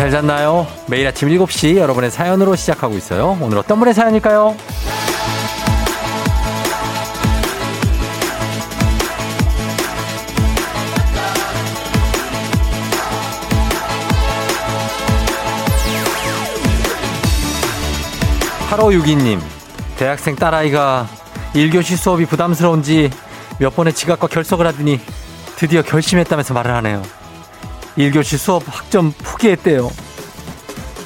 잘 잤나요? 매일 아침 7시 여러분의 사연으로 시작하고 있어요. 오늘 어떤 분의 사연일까요? 8562님, 대학생 딸아이가 1교시 수업이 부담스러운지 몇 번의 지각과 결석을 하더니 드디어 결심했다면서 말을 하네요. 1교시 수업 학점 포기했대요.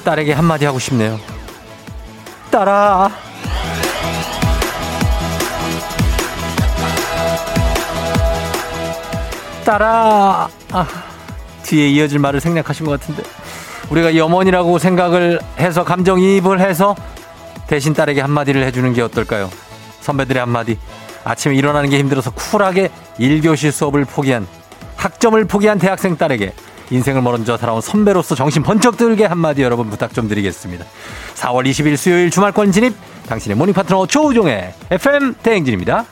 딸에게 한마디 하고 싶네요. 딸아. 딸아. 아, 뒤에 이어질 말을 생략하신 것 같은데. 우리가 이 어머니라고 생각을 해서 감정이입을 해서 대신 딸에게 한마디를 해주는 게 어떨까요? 선배들의 한마디. 아침에 일어나는 게 힘들어서 쿨하게 1교시 수업을 포기한 학점을 포기한 대학생 딸에게 인생을 먼저 살아온 선배로서 정신 번쩍 들게 한마디 여러분 부탁 좀 드리겠습니다. 4월 20일 수요일 주말권 진입 당신의 모닝 파트너 조우종의 FM 대행진입니다.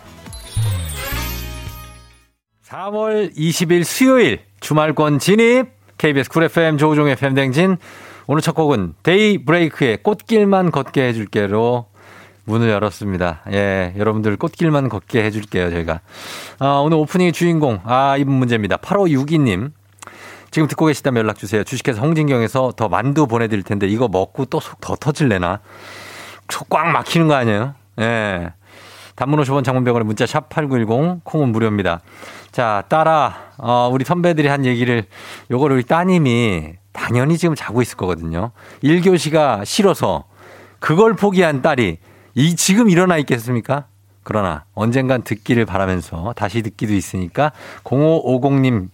4월 20일 수요일 주말권 진입 KBS 쿨 FM 조우종의 FM 대행진 오늘 첫 곡은 데이 브레이크의 꽃길만 걷게 해줄게로 문을 열었습니다. 예, 여러분들 꽃길만 걷게 해줄게요, 저희가. 아, 오늘 오프닝의 주인공, 아, 이분 문제입니다. 8562님. 지금 듣고 계시다면 연락 주세요. 주식회사 홍진경에서 더 만두 보내드릴 텐데, 이거 먹고 또 속 더 터질래나? 속 꽉 막히는 거 아니에요? 예. 단문 50원 장문병원에 문자 샵 8910, 콩은 무료입니다. 자, 따라, 어, 우리 선배들이 한 얘기를, 요거를 우리 따님이 당연히 지금 자고 있을 거거든요. 1교시가 싫어서 그걸 포기한 딸이 이 지금 일어나 있겠습니까? 그러나 언젠간 듣기를 바라면서 다시 듣기도 있으니까 0550님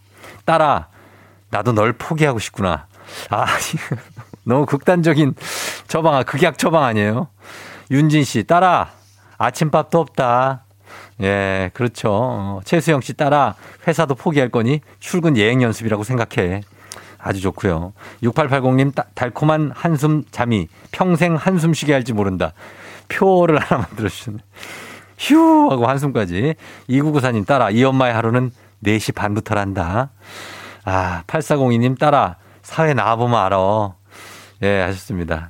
따라 나도 널 포기하고 싶구나. 아, 너무 극단적인 처방, 극약 처방 아니에요? 윤진 씨 따라 아침밥도 없다. 예, 그렇죠. 어, 최수영 씨 따라 회사도 포기할 거니 출근 예행 연습이라고 생각해. 아주 좋고요. 6880님 달콤한 한숨 잠이 평생 한숨 쉬게 할지 모른다. 표를 하나 만들어 주셨네. 휴! 하고 한숨까지. 2994님 따라 이 엄마의 하루는 4시 반부터란다. 아, 8402님 따라 사회 나와보면 알아. 예, 하셨습니다.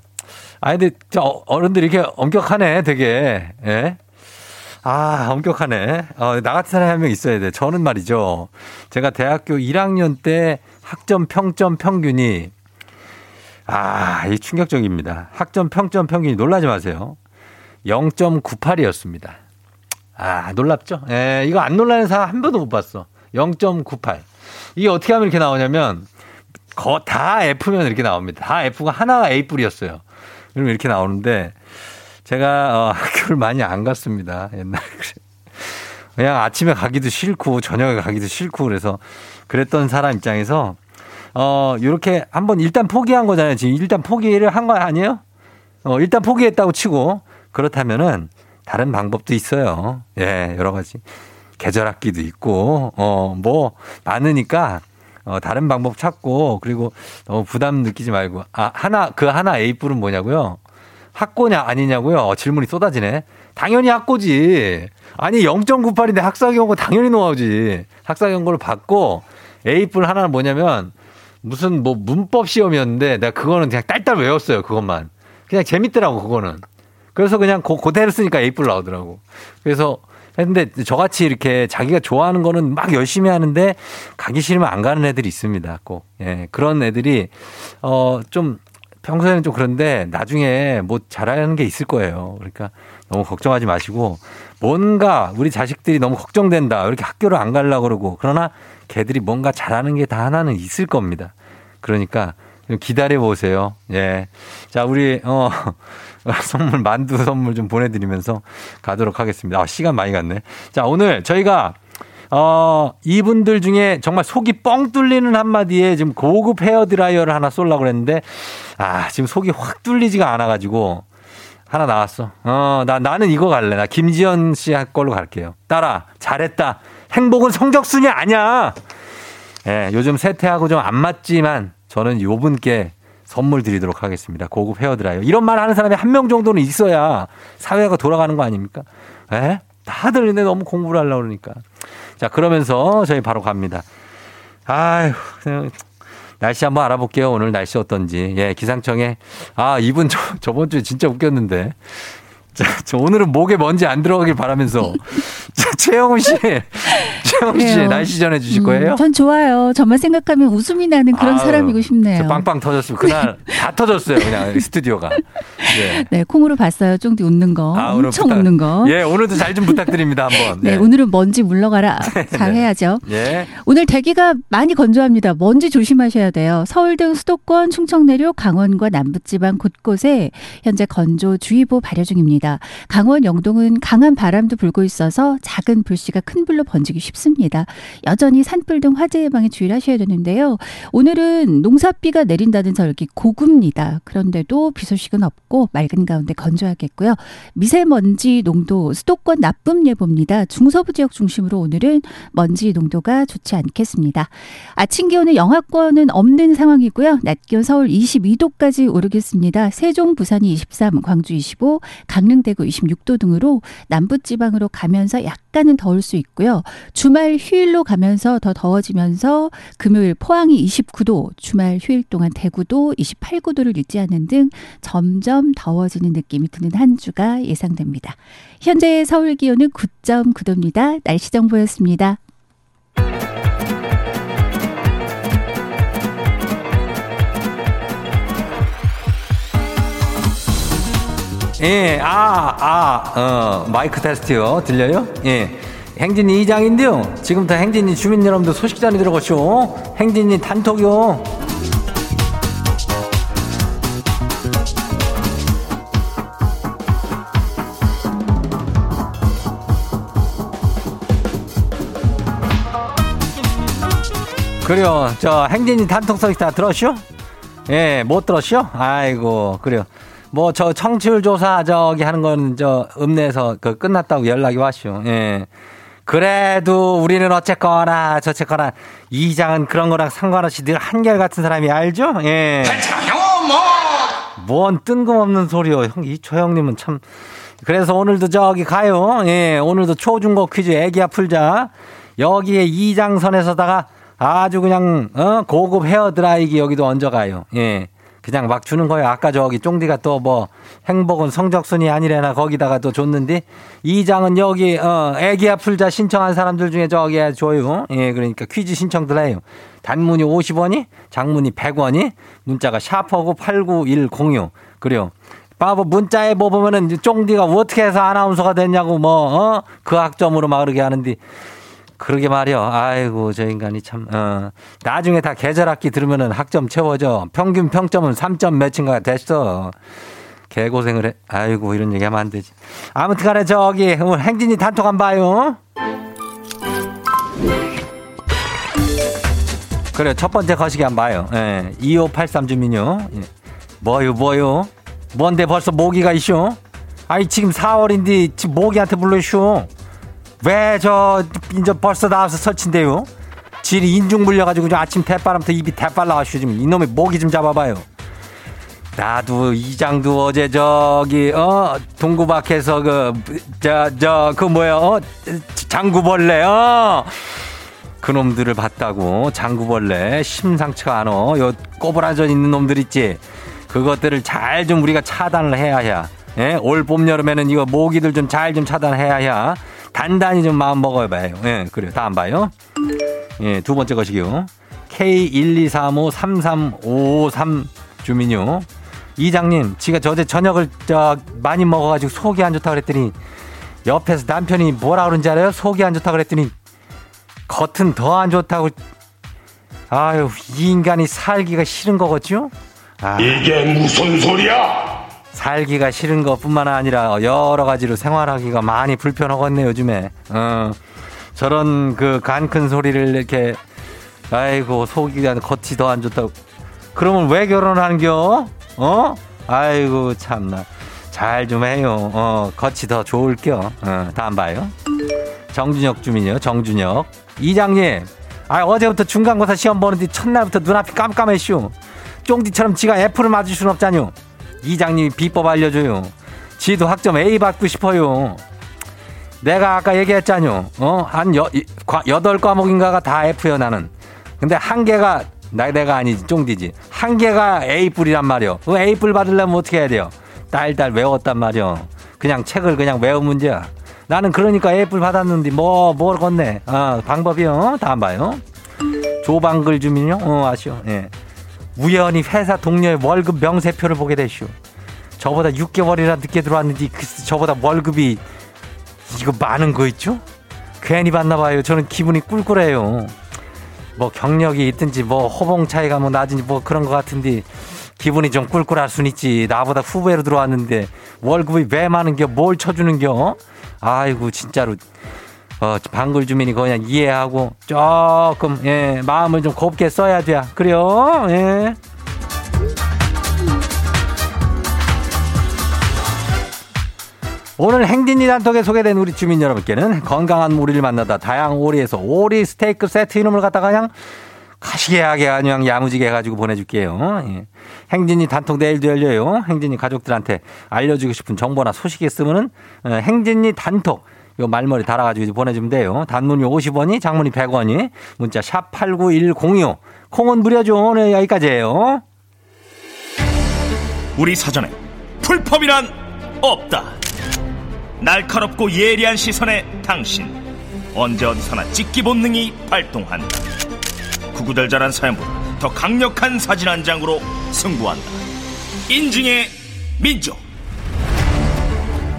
아, 근데 저 어른들이 이렇게 엄격하네, 되게. 예? 아, 엄격하네. 어, 나 같은 사람이 한 명 있어야 돼. 저는 말이죠. 제가 대학교 1학년 때 학점 평점 평균이 아, 이 충격적입니다. 학점 평점 평균이 놀라지 마세요. 0.98이었습니다. 아, 놀랍죠? 예, 이거 안 놀라는 사람 한 번도 못 봤어. 0.98. 이게 어떻게 하면 이렇게 나오냐면, 거, 다 F면 이렇게 나옵니다. 다 F가 하나가 A 뿔이었어요. 그러면 이렇게 나오는데, 제가, 어, 학교를 많이 안 갔습니다. 옛날에. 그냥 아침에 가기도 싫고, 저녁에 가기도 싫고, 그래서 그랬던 사람 입장에서, 어, 요렇게 한번 일단 포기한 거잖아요. 지금 일단 포기를 한 거 아니에요? 어, 일단 포기했다고 치고, 그렇다면은 다른 방법도 있어요. 예, 여러 가지. 계절 학기도 있고, 어, 뭐, 많으니까, 어, 다른 방법 찾고, 그리고 너무 부담 느끼지 말고, 아, 하나, 그 하나 A뿔은 뭐냐고요? 학고냐, 아니냐고요? 어, 질문이 쏟아지네. 당연히 학고지. 아니, 0.98인데 학사 경고 당연히 노하우지. 학사 경고를 받고, A뿔 하나는 뭐냐면, 무슨 뭐 문법 시험이었는데, 내가 그거는 그냥 딸딸 외웠어요, 그것만. 그냥 재밌더라고, 그거는. 그래서 그냥 고, 고대로 쓰니까 A뿔 나오더라고. 그래서 근데 저같이 이렇게 자기가 좋아하는 거는 막 열심히 하는데 가기 싫으면 안 가는 애들이 있습니다. 꼭. 예. 그런 애들이 어 좀 평소에는 좀 그런데 나중에 뭐 잘하는 게 있을 거예요. 그러니까 너무 걱정하지 마시고 뭔가 우리 자식들이 너무 걱정된다. 이렇게 학교를 안 가려고 그러고 그러나 걔들이 뭔가 잘하는 게 다 하나는 있을 겁니다. 그러니까 기다려 보세요. 예. 자, 우리 어 선물 만두 선물 좀 보내드리면서 가도록 하겠습니다. 아, 시간 많이 갔네. 자, 오늘 저희가 어, 이분들 중에 정말 속이 뻥 뚫리는 한마디에 지금 고급 헤어 드라이어를 하나 쏠라고 그랬는데, 아, 지금 속이 확 뚫리지가 않아가지고, 하나 나왔어. 어, 나, 나는 이거 갈래. 나 김지연 씨 걸로 갈게요. 따라, 잘했다. 행복은 성적순이 아니야. 예, 요즘 세태하고 좀 안 맞지만, 저는 요 분께 선물 드리도록 하겠습니다. 고급 헤어드라이어. 이런 말 하는 사람이 한 명 정도는 있어야 사회가 돌아가는 거 아닙니까? 에? 다들 근데 너무 공부를 하려고 그러니까. 자, 그러면서 저희 바로 갑니다. 아휴, 날씨 한번 알아볼게요. 오늘 날씨 어떤지. 예, 기상청에. 아, 이분 저, 저번 주에 진짜 웃겼는데. 자, 저 오늘은 목에 먼지 안 들어가길 바라면서. 자, 최영훈 씨. 최영훈 씨, 날씨 전해 주실 거예요? 음, 전 좋아요. 저만 생각하면 웃음이 나는 그런 아유, 사람이고 싶네요. 빵빵 터졌어요. 그날 다 터졌어요. 그냥 스튜디오가. 네. 네, 콩으로 봤어요. 쫑디 웃는 거. 아, 엄청 부탁, 웃는 거. 예, 오늘도 잘 좀 부탁드립니다. 한번. 네. 네, 오늘은 먼지 물러가라. 네. 잘 해야죠. 예. 오늘 대기가 많이 건조합니다. 먼지 조심하셔야 돼요. 서울 등 수도권, 충청 내륙, 강원과 남부지방 곳곳에 현재 건조주의보 발효 중입니다. 강원 영동은 강한 바람도 불고 있어서 작은 불씨가 큰 불로 번지기 쉽습니다. 여전히 산불 등 화재 예방에 주의를 하셔야 되는데요. 오늘은 농사비가 내린다는 설기 고급니다. 그런데도 비 소식은 없고 맑은 가운데 건조하겠고요. 미세먼지 농도 수도권 나쁨 예보입니다. 중서부 지역 중심으로 오늘은 먼지 농도가 좋지 않겠습니다. 아침 기온은 영하권은 없는 상황이고요. 낮 기온 서울 22도까지 오르겠습니다. 세종, 부산이 23, 광주 25, 강 릉, 대구 26도 등으로 남부 지방으로 가면서 약간은 더울 수 있고요. 주말 휴일로 가면서 더 더워지면서 금요일 포항이 29도, 주말 휴일 동안 대구도 28구도를 유지하는 등 점점 더워지는 느낌이 드는 한 주가 예상됩니다. 현재 서울 기온은 9.9도입니다. 날씨 정보였습니다. 예, 아, 아, 어, 마이크 테스트요. 들려요? 예. 행진이 이장인데요. 지금부터 행진이 주민 여러분들 소식 전해 들어가시오. 행진이 단톡요. 그래요. 저 행진이 단톡 소식 다 들었쇼? 예, 못 들었쇼? 아이고, 그래요. 뭐 저 청취율 조사 저기 하는 건 저 읍내에서 그 끝났다고 연락이 왔쇼. 예. 그래도 우리는 어쨌거나 저쨌거나 이장은 그런 거랑 상관없이 늘 한결같은 사람이 알죠? 예. 뭐. 뭔 뜬금없는 소리요. 형, 이 조 형님은 참. 그래서 오늘도 저기 가요. 예. 오늘도 초중고 퀴즈 애기야 풀자. 여기에 이장선에서다가 아주 그냥, 어, 고급 헤어 드라이기 여기도 얹어가요. 예. 그냥 막 주는 거예요. 아까 저기 쫑디가 또 뭐 행복은 성적순이 아니래나 거기다가 또 줬는데 이 장은 여기 어 애기야 풀자 신청한 사람들 중에 저기 줘요. 예, 그러니까 퀴즈 신청들 해요. 단문이 50원이, 장문이 100원이, 문자가 샤퍼고 89106. 그래요. 바보 문자에 뭐 보면은 쫑디가 어떻게 해서 아나운서가 됐냐고 뭐, 어? 그 학점으로 막 그러게 하는데 그러게 말이요. 아이고, 저 인간이 참, 어. 나중에 다 계절 학기 들으면은 학점 채워져. 평균 평점은 3점 몇인가 됐어. 개고생을 해. 아이고, 이런 얘기 하면 안 되지. 아무튼 간에 저기, 오늘 행진이 단톡 한 봐요. 그래, 첫 번째 거시기 한 봐요. 예. 2583 주민요. 예. 뭐요, 뭐요? 뭔데 벌써 모기가 있쇼? 아니, 지금 4월인데 지금 모기한테 불러쇼. 왜 저 이제 벌써 나와서 설친데요? 질이 인중 물려가지고 아침 대바람부터 입이 대빨 나와시고 지금 이놈의 모기 좀 잡아봐요. 나도 이장도 어제 저기 어 동구 밖에서 그 저 저 그 뭐야 어 장구벌레 어 그놈들을 봤다고 장구벌레 심상치가 않어 요 꼬부라져 있는 놈들 있지 그것들을 잘 좀 우리가 차단을 해야 해. 예? 올 봄 여름에는 이거 모기들 좀 잘좀 좀 차단해야 해. 단단히 좀 마음 먹어봐요. 예, 그래요. 다음 봐요. 예, 두 번째 것이요. K123533553 주민요. 이장님, 지가 저제 저녁을 저 많이 먹어가지고 속이 안 좋다 그랬더니 옆에서 남편이 뭐라 그런지 알아요? 속이 안 좋다 그랬더니 겉은 더 안 좋다고. 아유, 이 인간이 살기가 싫은 거겠죠? 아. 이게 무슨 소리야? 살기가 싫은 것뿐만 아니라 여러 가지로 생활하기가 많이 불편하겠네 요즘에. 어. 저런 그 간 큰 소리를 이렇게 아이고 속이 겉이 더 안 좋다고. 그러면 왜 결혼하는겨? 어? 아이고 참나. 잘 좀 해요. 어, 겉이 더 좋을겨. 어, 다음 봐요. 정준혁 주민이요. 정준혁. 이장님. 아, 어제부터 중간고사 시험 보는데 첫날부터 눈앞이 깜깜했슈. 쫑디처럼 지가 F를 맞을 순 없잖요. 이장님이 비법 알려줘요. 지도 학점 A 받고 싶어요. 내가 아까 얘기했잖요. 어, 한 여, 여덟 과목인가가 다 F요, 나는. 근데 한 개가 나, 내가 아니지, 쫑디지. 한 개가 A뿔이란 말이요. 그 A뿔 받으려면 어떻게 해야 돼요? 딸딸 외웠단 말이요. 그냥 책을 그냥 외운 문제야. 나는 그러니까 A뿔 받았는데, 뭐, 뭘 건네. 어, 방법이요. 다음 봐요. 조방글 주민요? 어, 아시오. 예. 우연히 회사 동료의 월급 명세표를 보게 되시오. 저보다 6개월이나 늦게 들어왔는데, 그, 저보다 월급이 이거 많은 거 있죠? 괜히 받나 봐요. 저는 기분이 꿀꿀해요. 뭐 경력이 있든지 뭐 호봉 차이가 뭐 낮은지 뭐 그런 것 같은데 기분이 좀 꿀꿀할 순 있지. 나보다 후배로 들어왔는데 월급이 왜 많은겨? 뭘 쳐주는겨? 아이고 진짜로 어, 방글 주민이 그냥 이해하고 조금 예 마음을 좀 곱게 써야 돼. 그래요. 예. 오늘 행진이 단톡에 소개된 우리 주민 여러분께는 건강한 오리를 만나다 다양한 오리에서 오리 스테이크 세트 이름을 갖다가 그냥 가시게하게 그냥 야무지게 해가지고 보내줄게요. 예. 행진이 단톡 내일도 열려요. 행진이 가족들한테 알려주고 싶은 정보나 소식 있으면은 어, 행진이 단톡 요 말머리 달아가지고 보내주면 돼요. 단문이 50원이, 장문이 100원이, 문자 샵 8910이요. 콩은 무려죠. 오늘 여기까지예요. 우리 사전에 풀펌이란 없다. 날카롭고 예리한 시선에 당신 언제 어디서나 찍기 본능이 발동한다 구구절절한 사연보다 더 강력한 사진 한 장으로 승부한다 인증의 민족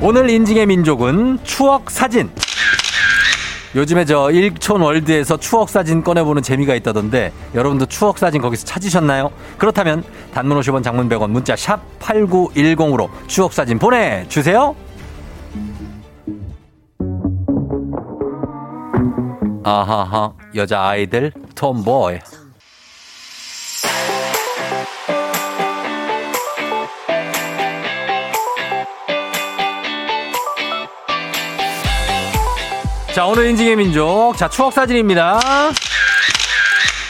오늘 인증의 민족은 추억 사진 요즘에 저 일촌 월드에서 추억 사진 꺼내보는 재미가 있다던데 여러분도 추억 사진 거기서 찾으셨나요? 그렇다면 단문 50원 장문 100원 문자 샵 8910으로 추억 사진 보내주세요. 아하하 여자 아이들 톰보이 자 오늘 인증의 민족 자 추억사진입니다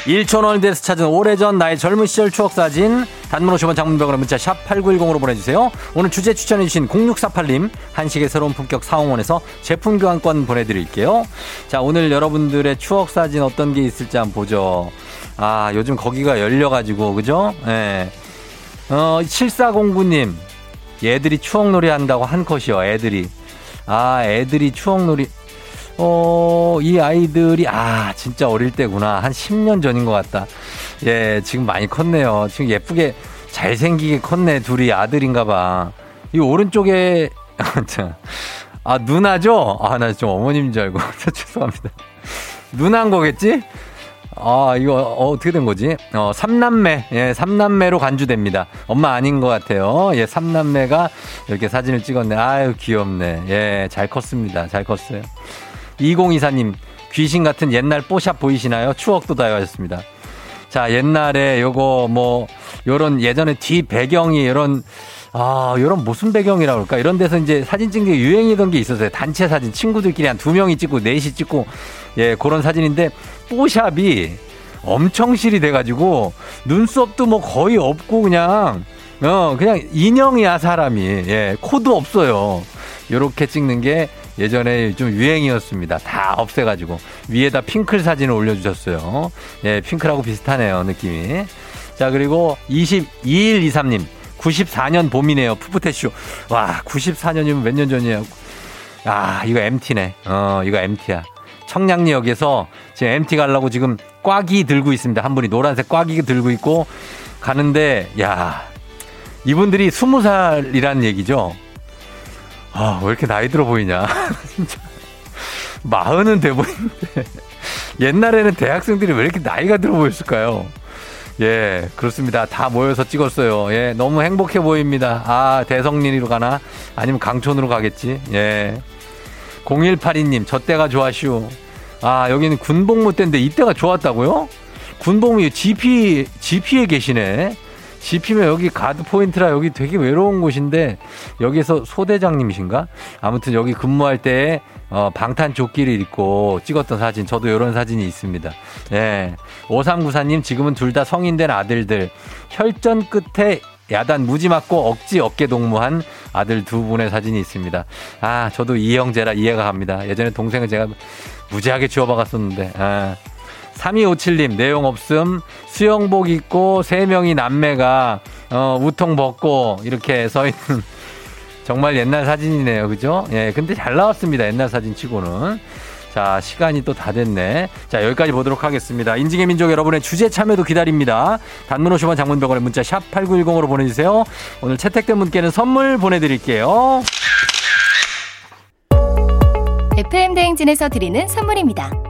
1천원대에서 찾은 오래전 나의 젊은 시절 추억사진 단문 50원 장문병으로 문자 샵 8910으로 보내주세요. 오늘 주제 추천해주신 0648님 한식의 새로운 품격 사홍원에서 제품 교환권 보내드릴게요. 자 오늘 여러분들의 추억사진 어떤 게 있을지 한번 보죠. 아 요즘 거기가 열려가지고 그죠? 예. 네. 어 7409님 얘들이 추억놀이 한다고 한 컷이요 애들이 아 애들이 추억놀이 어, 이 아이들이, 아, 진짜 어릴 때구나. 한 10년 전인 것 같다. 예, 지금 많이 컸네요. 지금 예쁘게 잘생기게 컸네. 둘이 아들인가 봐. 이 오른쪽에, 아, 누나죠? 아, 나좀 어머님인 줄 알고. 죄송합니다. 누나인 거겠지? 아, 이거 어, 어떻게 된 거지? 어, 삼남매. 예, 삼남매로 간주됩니다. 엄마 아닌 것 같아요. 예, 삼남매가 이렇게 사진을 찍었네. 아유, 귀엽네. 예, 잘 컸습니다. 잘 컸어요. 2024님, 귀신 같은 옛날 뽀샵 보이시나요? 추억 도다요 하셨습니다. 자, 옛날에 요거 뭐, 요런 예전에 뒤 배경이 이런, 아, 요런 무슨 배경이라 그럴까? 이런 데서 이제 사진 찍는 게 유행이던 게 있었어요. 단체 사진. 친구들끼리 한 두 명이 찍고 넷이 찍고, 예, 그런 사진인데, 뽀샵이 엄청 실이 돼 가지고, 눈썹도 뭐 거의 없고 그냥, 어, 그냥 인형이야, 사람이. 예, 코도 없어요. 요렇게 찍는 게 예전에 좀 유행이었습니다. 다 없애가지고 위에다 핑클 사진을 올려주셨어요. 예, 핑클하고 비슷하네요 느낌이. 자 그리고 22일23님 94년 봄이네요. 푸푸테쇼. 와 94년이면 몇 년 전이에요. 아 이거 MT네. 어 이거 MT야. 청량리역에서 지금 MT 가려고 지금 꽉이 들고 있습니다. 한 분이 노란색 꽉이 들고 있고 가는데 야 이분들이 20살이라는 얘기죠. 아, 왜 이렇게 나이 들어 보이냐. 진짜. 마흔은 돼 보이는데. 옛날에는 대학생들이 왜 이렇게 나이가 들어 보였을까요? 예, 그렇습니다. 다 모여서 찍었어요. 예, 너무 행복해 보입니다. 아, 대성리로 가나? 아니면 강촌으로 가겠지? 예. 0182님, 저 때가 좋아시오. 아, 여기는 군복무 때인데 이때가 좋았다고요? 군복무 GP, GP에 계시네. 지피면 여기 가드 포인트라 여기 되게 외로운 곳인데 여기서 소대장님이신가? 아무튼 여기 근무할 때 어, 방탄 조끼를 입고 찍었던 사진 저도 이런 사진이 있습니다. 예. 5394님 지금은 둘 다 성인된 아들들 혈전 끝에 야단 무지 맞고 억지 어깨 동무한 아들 두 분의 사진이 있습니다. 아, 저도 이 형제라 이해가 갑니다. 예전에 동생을 제가 무지하게 주워박았었는데, 아, 3257님, 내용 없음. 수영복 입고 세 명이 남매가, 어, 우통 벗고 이렇게 서 있는 정말 옛날 사진이네요. 그죠? 예, 근데 잘 나왔습니다. 옛날 사진 치고는. 자, 시간이 또 다 됐네. 자, 여기까지 보도록 하겠습니다. 인증의 민족 여러분의 주제 참여도 기다립니다. 단문 50원 장문병원의 문자 샵 8910으로 보내주세요. 오늘 채택된 분께는 선물 보내드릴게요. FM 대행진에서 드리는 선물입니다.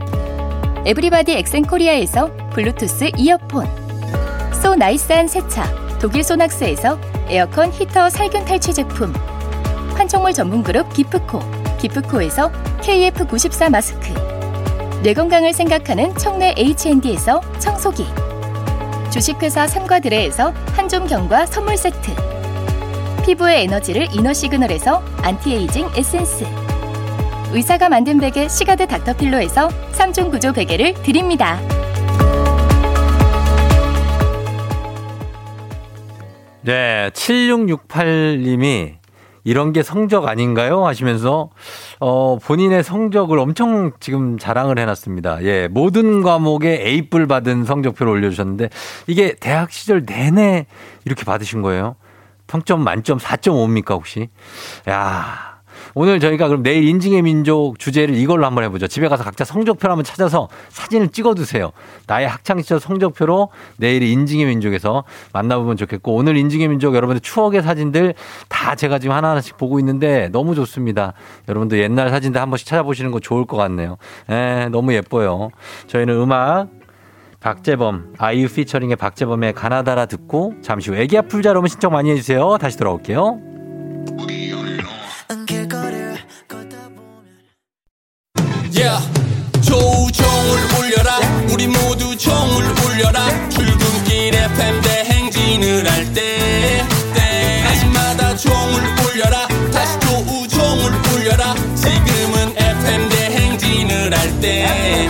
everybody 엑센코리아에서 블루투스 이어폰. so nice한 세차 독일 소낙스에서 에어컨 히터 살균 탈취 제품. 판촉물 전문 그룹 기프코 기프코에서 KF94 마스크. 뇌 건강을 생각하는 청내 H&D에서 청소기. 주식회사 삼과드레에서 한종경과 선물 세트. 피부의 에너지를 이너 시그널에서 안티에이징 에센스 의사가 만든 베개 시가드 닥터필로에서 3중 구조 베개를 드립니다. 네, 7668님이 이런 게 성적 아닌가요? 하시면서, 어, 본인의 성적을 엄청 지금 자랑을 해놨습니다. 예, 모든 과목에 A뿔 받은 성적표를 올려주셨는데, 이게 대학 시절 내내 이렇게 받으신 거예요? 평점 만점 4.5입니까, 혹시? 야 오늘 저희가 그럼 내일 인증의 민족 주제를 이걸로 한번 해보죠. 집에 가서 각자 성적표를 한번 찾아서 사진을 찍어두세요. 나의 학창시절 성적표로 내일 인증의 민족에서 만나보면 좋겠고 오늘 인증의 민족 여러분들 추억의 사진들 다 제가 지금 하나하나씩 보고 있는데 너무 좋습니다. 여러분들 옛날 사진들 한 번씩 찾아보시는 거 좋을 것 같네요. 에, 예, 너무 예뻐요. 저희는 음악 박재범, 아이유 피처링의 박재범의 가나다라 듣고 잠시 후 애기 아플자 여러분 신청 많이 해주세요. 다시 돌아올게요. 종을 울려라. 출근길 FM 대행진을 할 때 때마다 종을 울려라. 다시 조우종을 울려라. 지금은 FM 대행진을 할때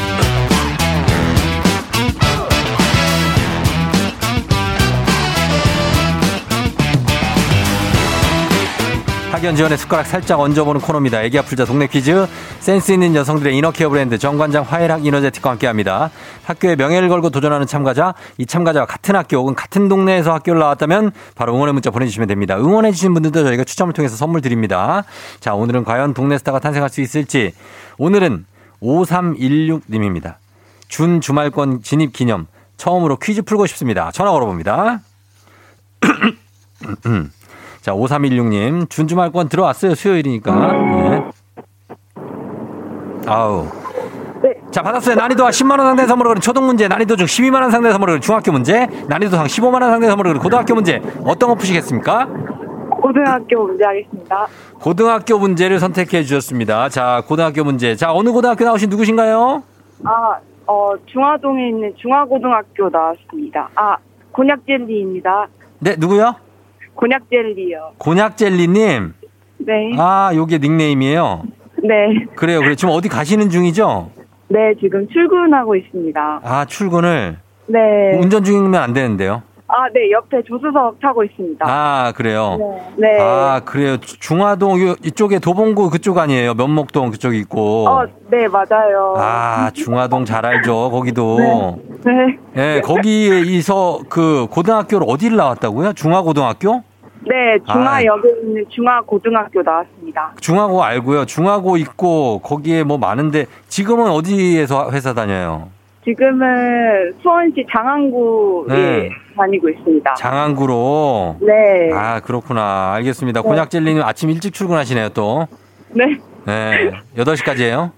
학연 지원의 숟가락 살짝 얹어보는 코너입니다. 애기 아플 자 동네 퀴즈. 센스 있는 여성들의 이너케어 브랜드 정관장 화해락 이너제틱과 함께합니다. 학교에 명예를 걸고 도전하는 참가자, 이 참가자와 같은 학교 혹은 같은 동네에서 학교를 나왔다면 바로 응원의 문자 보내주시면 됩니다. 응원해주신 분들도 저희가 추첨을 통해서 선물 드립니다. 자, 오늘은 과연 동네 스타가 탄생할 수 있을지. 오늘은 5316님입니다. 준 주말권 진입 기념 처음으로 퀴즈 풀고 싶습니다. 전화 걸어봅니다. 자, 5316님, 준 주말권 들어왔어요. 수요일이니까. 네. 아우. 네. 자, 받았어요. 난이도가 10만원 상대 선물을 그린 초등 문제, 난이도 중 12만원 상대 선물을 그린 중학교 문제, 난이도 상 15만원 상대 선물을 그린 고등학교 문제. 어떤 거 푸시겠습니까? 고등학교 문제 하겠습니다. 고등학교 문제를 선택해 주셨습니다. 자, 고등학교 문제. 자, 어느 고등학교 나오신 누구신가요? 아, 어, 중화동에 있는 중화고등학교 나왔습니다. 아, 곤약젤리입니다. 네, 누구요? 곤약젤리요. 곤약젤리님. 네. 아, 요게 닉네임이에요? 네. 그래요. 그래. 지금 어디 가시는 중이죠? 네, 지금 출근하고 있습니다. 아, 출근을? 네. 운전 중이면 안 되는데요? 아, 네, 옆에 조수석 타고 있습니다. 아, 그래요? 네. 네. 아, 그래요. 중화동, 요, 이쪽에 도봉구 그쪽 아니에요? 면목동 그쪽 있고. 어, 네, 맞아요. 아, 중화동 잘 알죠, 거기도. 네. 네. 예, 거기에서 그 고등학교를 어디를 나왔다고요? 중화고등학교? 네, 중화역에 아, 있는 중화고등학교 나왔습니다. 중화고 알고요. 중화고 있고 거기에 뭐 많은데 지금은 어디에서 회사 다녀요? 지금은 수원시 장안구에 네. 다니고 있습니다. 장안구로? 네. 아, 그렇구나. 알겠습니다. 네. 곤약젤리는 아침 일찍 출근하시네요, 또. 네. 네. 8시까지예요?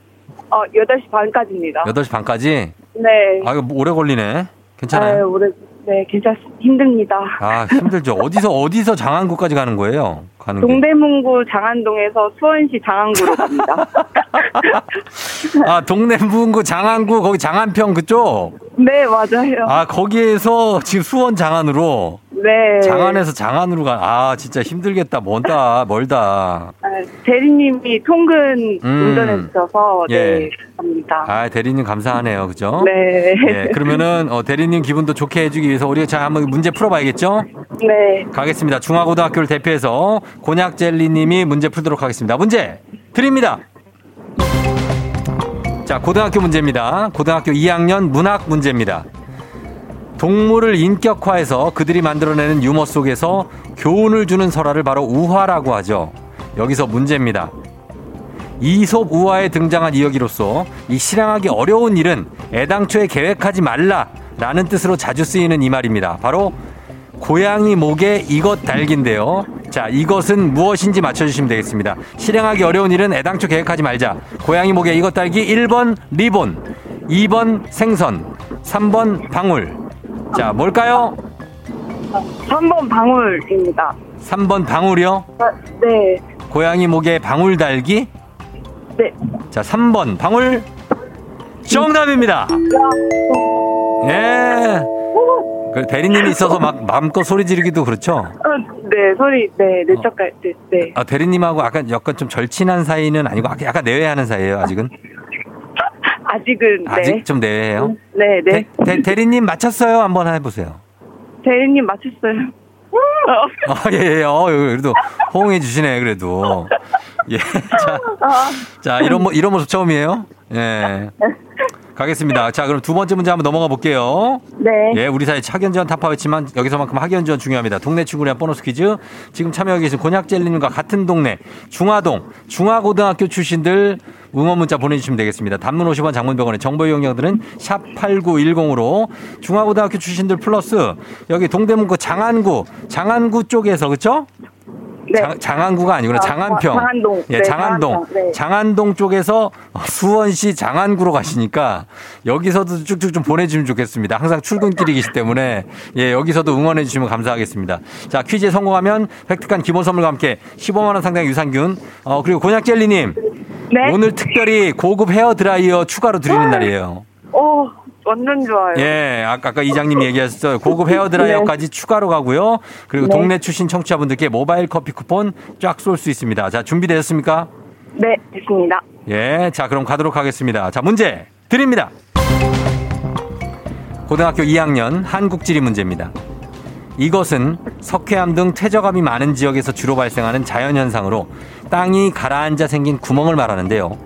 어, 8시 반까지입니다. 8시 반까지? 네. 아, 이거 오래 걸리네. 괜찮아요? 아, 오래, 네, 괜찮, 힘듭니다. 아, 힘들죠. 어디서, 어디서 장안구까지 가는 거예요? 가는 동대문구 장안동에서 수원시 장안구로 갑니다. 아, 동대문구 장안구, 거기 장안평 그쪽? 네, 맞아요. 아, 거기에서 지금 수원 장안으로? 네. 장안에서 장안으로 가. 아, 진짜 힘들겠다. 멀다, 멀다. 아, 대리님이 통근 음. 운전해 주셔서 네, 예. 갑니다. 아, 대리님 감사하네요. 그죠? 네. 예, 그러면은 어, 대리님 기분도 좋게 해주기 위해서 우리가 자 한번 문제 풀어봐야겠죠? 네. 가겠습니다. 중화고등학교를 대표해서 곤약젤리님이 문제 풀도록 하겠습니다. 문제 드립니다. 자, 고등학교 문제입니다. 고등학교 2학년 문학 문제입니다. 동물을 인격화해서 그들이 만들어내는 유머 속에서 교훈을 주는 설화를 바로 우화라고 하죠. 여기서 문제입니다. 이솝 우화에 등장한 이야기로서 이 실행하기 어려운 일은 애당초에 계획하지 말라라는 뜻으로 자주 쓰이는 이 말입니다. 바로 고양이 목에 이것 달기인데요. 자, 이것은 무엇인지 맞춰주시면 되겠습니다. 실행하기 어려운 일은 애당초 계획하지 말자. 고양이 목에 이것 달기 1번 리본, 2번 생선, 3번 방울. 자, 뭘까요? 3번 방울입니다. 3번 방울이요? 아, 네. 고양이 목에 방울 달기? 네. 자, 3번 방울 정답입니다. 예. 그 대리님이 있어서 막 마음껏 소리 지르기도 그렇죠? 어, 네, 소리, 네, 내적갈 때, 네. 아, 대리님하고 약간, 약간 좀 절친한 사이는 아니고 약간 내외하는 사이예요, 아직은? 아직은, 네. 아직 좀 내외해요? 네, 네. 대, 대, 대 리님 맞췄어요? 한번 해보세요. 대리님 맞췄어요. 아, 예, 예, 어, 그래도 호응해 주시네, 그래도. 예. 자, 자, 이런, 이런 모습 처음이에요? 예. 가겠습니다. 자, 그럼 두 번째 문제 한번 넘어가 볼게요. 네. 예, 우리 사회 학연지원 타파였지만 여기서만큼 학연지원 중요합니다. 동네 위한 보너스 퀴즈. 지금 참여하고 계신 곤약젤리님과 같은 동네 중화동 중화고등학교 출신들 응원 문자 보내주시면 되겠습니다. 단문 50원 장문병원의 정보 이용료들은 샵 8910으로 중화고등학교 출신들 플러스 여기 동대문구 장안구 장안구 쪽에서 그렇죠? 네. 장, 안구가 아니구나. 아, 장안평. 장안동. 예, 네, 장안동. 네. 장안동 쪽에서 수원시 장안구로 가시니까 여기서도 쭉쭉 좀 보내주시면 좋겠습니다. 항상 출근길이 기 때문에 예, 여기서도 응원해 주시면 감사하겠습니다. 자, 퀴즈에 성공하면 획득한 기본 선물과 함께 15만원 상당의 유산균, 어, 그리고 곤약젤리님. 네. 오늘 특별히 고급 헤어 드라이어 추가로 드리는 날이에요. 오. 완전 좋아요. 예, 아까, 아까 이장님 얘기하셨어요. 고급 헤어드라이어까지 네. 추가로 가고요. 그리고 네. 동네 출신 청취자분들께 모바일 커피 쿠폰 쫙 쏠 수 있습니다. 자, 준비되셨습니까? 네, 됐습니다. 예, 자, 그럼 가도록 하겠습니다. 자, 문제 드립니다. 고등학교 2학년 한국지리 문제입니다. 이것은 석회암 등 퇴적암이 많은 지역에서 주로 발생하는 자연현상으로 땅이 가라앉아 생긴 구멍을 말하는데요.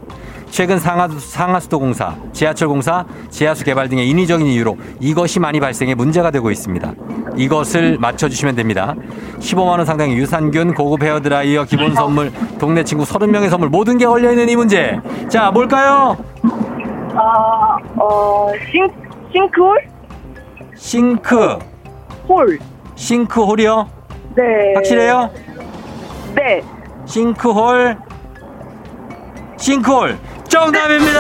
최근 상하수, 상하수도 공사, 지하철 공사, 지하수 개발 등의 인위적인 이유로 이것이 많이 발생해 문제가 되고 있습니다. 이것을 맞춰주시면 됩니다. 15만원 상당의 유산균, 고급 헤어드라이어, 기본 선물, 동네 친구 30명의 선물 모든 게 걸려있는 이 문제. 자, 뭘까요? 아, 어, 싱, 싱크홀? 싱크. 홀. 싱크홀이요? 네. 확실해요? 네. 싱크홀. 싱크홀. 정답입니다!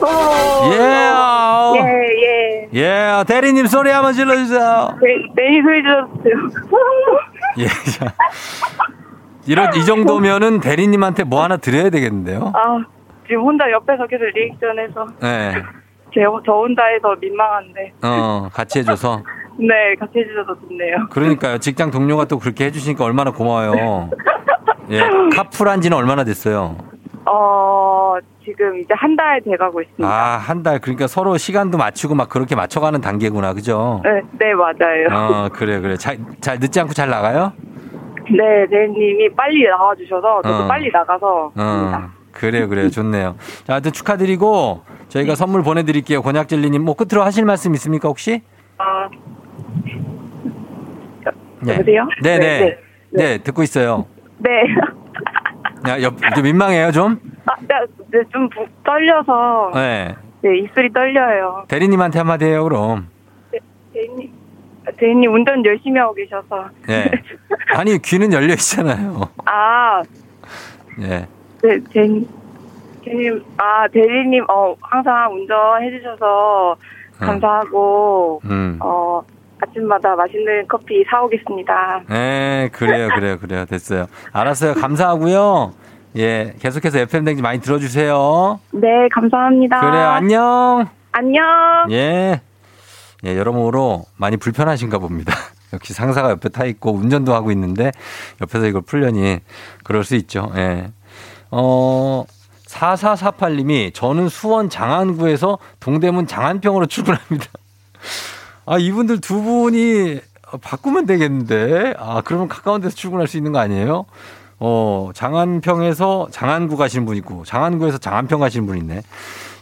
어, 예. 예, 예. 예, 대리님 소리 한번 질러주세요. 네, 네, 소리 들었어요. 예, 자. 이런, 이 정도면은 대리님한테 뭐 하나 드려야 되겠는데요? 아, 지금 혼자 옆에서 계속 리액션해서 네. 제, 저 혼자 해서 민망한데. 어, 같이 해줘서. 네, 같이 해주셔서 좋네요. 그러니까요. 직장 동료가 또 그렇게 해주시니까 얼마나 고마워요. 예. 카풀한 지는 얼마나 됐어요? 어, 지금 이제 한 달 돼가고 있습니다. 아, 한 달. 그러니까 서로 시간도 맞추고 막 그렇게 맞춰가는 단계구나. 그죠? 네, 네, 맞아요. 어, 그래, 그래. 잘, 잘, 늦지 않고 잘 나가요? 네, 대님이 빨리 나와주셔서 저도 어. 빨리 나가서 어. 그래요, 그래요. 좋네요. 자, 하여튼 축하드리고 저희가 선물 보내드릴게요. 곤약젤리님. 뭐 끝으로 하실 말씀 있습니까, 혹시? 아, 네. 여보세요? 네네. 네, 네, 네. 듣고 있어요. 네. 야, 옆, 좀 민망해요, 좀? 아, 네, 네, 좀 부, 떨려서 네. 네, 입술이 떨려요. 대리님한테 한마디 해요, 그럼. 네, 대님, 대님 운전 열심히 하고 계셔서. 네. 아니, 귀는 열려 있잖아요. 아, 예. 네, 대님, 대님, 아, 대리님, 어, 항상 운전해 주셔서 감사하고, 음. 어, 아침마다 맛있는 커피 사오겠습니다. 네, 그래요, 그래요, 그래요. 됐어요. 알았어요. 감사하고요. 예, 계속해서 FM 댕지 많이 들어주세요. 네, 감사합니다. 그래요, 안녕. 안녕. 예. 예, 여러모로 많이 불편하신가 봅니다. 역시 상사가 옆에 타 있고 운전도 하고 있는데 옆에서 이걸 풀려니 그럴 수 있죠. 예. 어, 4448님이 저는 수원 장안구에서 동대문 장안병으로 출근합니다. 아, 이분들 두 분이 바꾸면 되겠는데. 아, 그러면 가까운 데서 출근할 수 있는 거 아니에요? 어, 장안평에서 장안구 가시는 분 있고, 장안구에서 장안평 가시는 분 있네.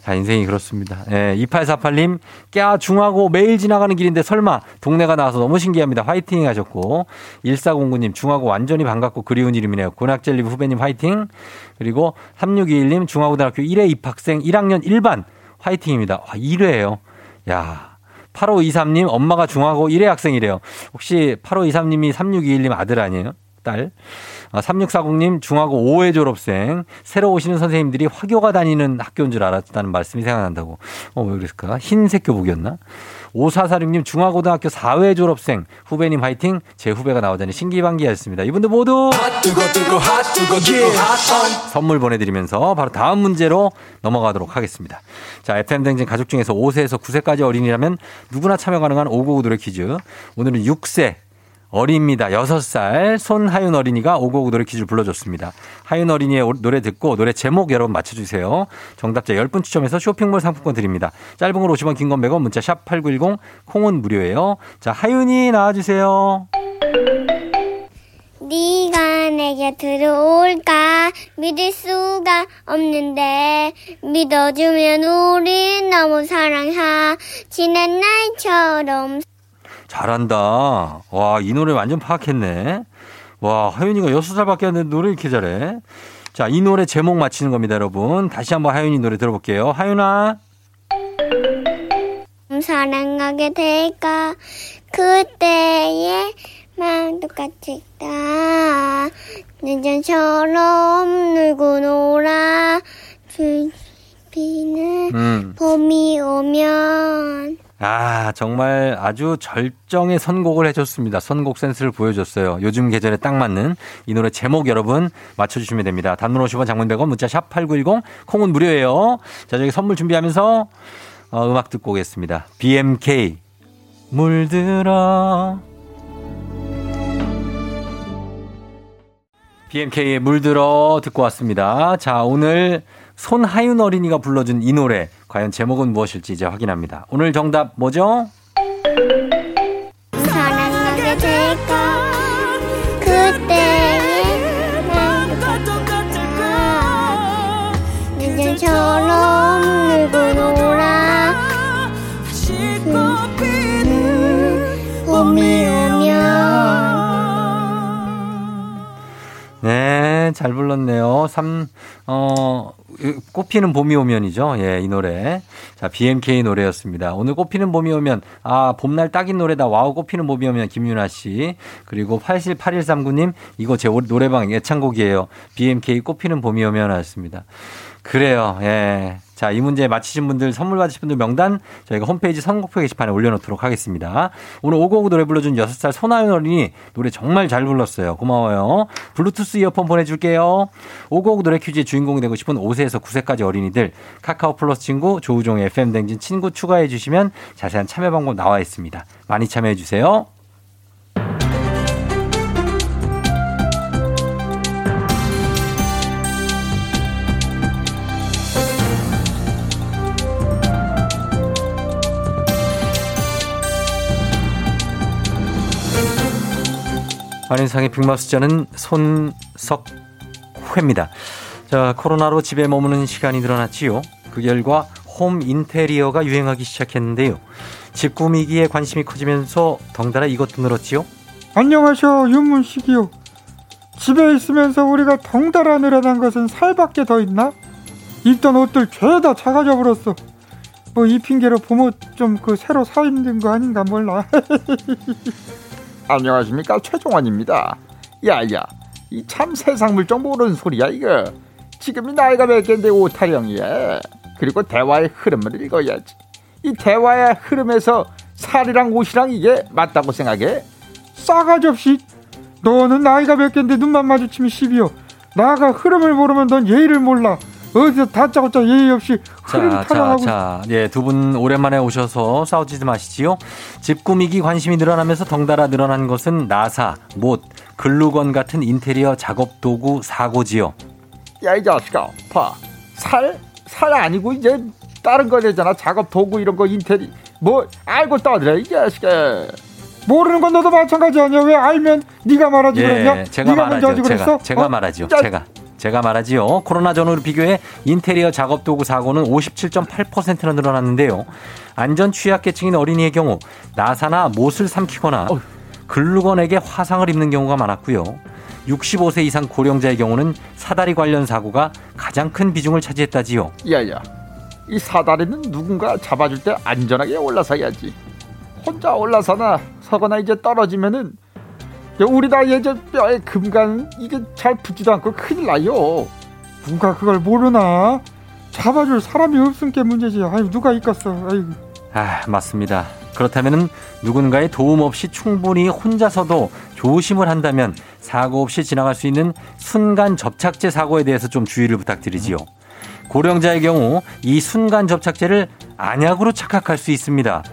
자, 인생이 그렇습니다. 예, 2848님, 깨 중하고 매일 지나가는 길인데 설마 동네가 나와서 너무 신기합니다. 화이팅 하셨고, 1409님, 중하고 완전히 반갑고 그리운 이름이네요. 고낙젤리 후배님 화이팅. 그리고 3621님, 중하고등학교 1회 입학생 1학년 1반 화이팅입니다. 와, 1회예요 야. 8523님, 엄마가 중하고 1회 학생이래요. 혹시 8523님이 3621님 아들 아니에요? 딸? 아, 3640님 중하고 5회 졸업생 새로 오시는 선생님들이 화교가 다니는 학교인 줄 알았다는 말씀이 생각난다고. 어, 왜 그랬을까? 흰색 교복이었나? 5446님 중하고등학교 4회 졸업생 후배님 화이팅 제 후배가 나오자니 신기반기였습니다. 이분들 모두 선물 보내드리면서 바로 다음 문제로 넘어가도록 하겠습니다. 자 FM 댕진 가족 중에서 5세에서 9세까지 어린이라면 누구나 참여 가능한 599 노래 퀴즈 오늘은 6세 어린입니다. 6살 손하윤 어린이가 오고오고 노래 퀴즈를 불러줬습니다. 하윤 어린이의 노래 듣고 노래 제목 여러분 맞춰주세요. 정답자 10분 추첨해서 쇼핑몰 상품권 드립니다. 짧은 걸 50원 긴 건 100원 문자 샵 8910 콩은 무료예요. 자 하윤이 나와주세요. 네가 내게 들어올까 믿을 수가 없는데 믿어주면 우린 너무 사랑하 지난 날처럼 잘한다. 와, 이 노래 완전 파악했네. 와, 하윤이가 6살밖에 안 됐는데 노래 이렇게 잘해. 자, 이 노래 제목 맞히는 겁니다, 여러분. 다시 한번 하윤이 노래 들어볼게요. 하윤아. 사랑하게 될까 그때의 마음 똑같을까 늦은처럼 놀고 놀아 비는 음. 봄이 오면 아, 정말 아주 절정의 선곡을 해줬습니다. 선곡 센스를 보여줬어요. 요즘 계절에 딱 맞는 이 노래 제목 여러분 맞춰주시면 됩니다. 단문 50원 장문 100원 문자 샵 8910 콩은 무료예요. 자, 저기 선물 준비하면서 어, 음악 듣고 오겠습니다. BMK 물들어 BMK의 물들어 듣고 왔습니다. 자, 오늘 손하윤 어린이가 불러준 이 노래 과연 제목은 무엇일지 이제 확인합니다. 오늘 정답 뭐죠? 사랑하게 될까 그때의 마음 똑같을까 늦은처럼 놀고 놀아 봄이 오면 네, 잘잘 불렀네요. 3, 어, 꽃피는 봄이 오면이죠. 예, 이 노래. 자, BMK 노래였습니다. 오늘 꽃피는 봄이 오면, 아, 봄날 딱인 노래다. 와우, 꽃피는 봄이 오면 김윤아 씨. 그리고 878139님, 이거 제 노래방 애창곡이에요. BMK 꽃피는 봄이 오면 하였습니다. 그래요. 예. 자, 이 문제 맞히신 분들, 선물 받으신 분들 명단 저희가 홈페이지 선곡표 게시판에 올려놓도록 하겠습니다. 오늘 오고오고 노래 불러준 6살 소나연 어린이 노래 정말 잘 불렀어요. 고마워요. 블루투스 이어폰 보내줄게요. 오고오고 노래 퀴즈의 주인공이 되고 싶은 5세에서 9세까지 어린이들 카카오 플러스 친구 조우종의 FM 댕진 친구 추가해 주시면 자세한 참여 방법 나와 있습니다. 많이 참여해 주세요. 안인상의 빅마 숫자는 손석회입니다. 자, 코로나로 집에 머무는 시간이 늘어났지요. 그 결과 홈 인테리어가 유행하기 시작했는데요. 집 꾸미기에 관심이 커지면서 덩달아 이것도 늘었지요. 안녕하셔 윤문식이요. 집에 있으면서 우리가 덩달아 늘어난 것은 살밖에 더 있나? 입던 옷들 죄다 작아져 버렸어. 뭐 이 핑계로 부모 좀그 새로 사 입는 거 아닌가 몰라. 안녕하십니까 최종원입니다. 야야 이 참 세상 물정 모르는 소리야 이거. 지금이 나이가 몇 개인데 오타령이야. 그리고 대화의 흐름을 읽어야지. 이 대화의 흐름에서 살이랑 옷이랑 이게 맞다고 생각해? 싸가지 없이 너는 나이가 몇 개인데 눈만 마주치면 시비요. 나가 흐름을 모르면 넌 예의를 몰라. 어디서 다짜고짜 예의 없이 흐름 자, 타령하고 자, 자, 예, 두 분 오랜만에 오셔서 싸우지 마시지요. 집 꾸미기 관심이 늘어나면서 덩달아 늘어난 것은 나사, 못, 글루건 같은 인테리어 작업 도구 사고지요. 야 이 자식아 봐. 살? 살 아니고 이제 다른 거 되잖아. 작업 도구 이런 거 인테리 뭐 알고 떠들어 이 자식아. 모르는 건 너도 마찬가지 아니야. 왜 알면 네가 말하지 그랬냐? 예, 제가 네가 먼저 하지 말하죠. 그랬어? 제가, 제가 어? 말하지요. 야. 제가. 제가 말하지요. 코로나 전후로 비교해 인테리어 작업 도구 사고는 57.8%나 늘어났는데요. 안전 취약계층인 어린이의 경우 나사나 못을 삼키거나 글루건에게 화상을 입는 경우가 많았고요. 65세 이상 고령자의 경우는 사다리 관련 사고가 가장 큰 비중을 차지했다지요. 야야 이 사다리는 누군가 잡아줄 때 안전하게 올라서야지 혼자 올라서나 서거나 이제 떨어지면은 야, 우리 나이에 저 뼈에 금간 이게 잘 붙지도 않고 큰일 나요 누가 그걸 모르나? 잡아줄 사람이 없은 게 문제지. 아유 누가 이겼어. 아유. 아, 맞습니다. 그렇다면 누군가의 도움 없이 충분히 혼자서도 조심을 한다면 사고 없이 지나갈 수 있는 순간 접착제 사고에 대해서 좀 주의를 부탁드리지요. 고령자의 경우 이 순간 접착제를 안약으로 착각할 수 있습니다.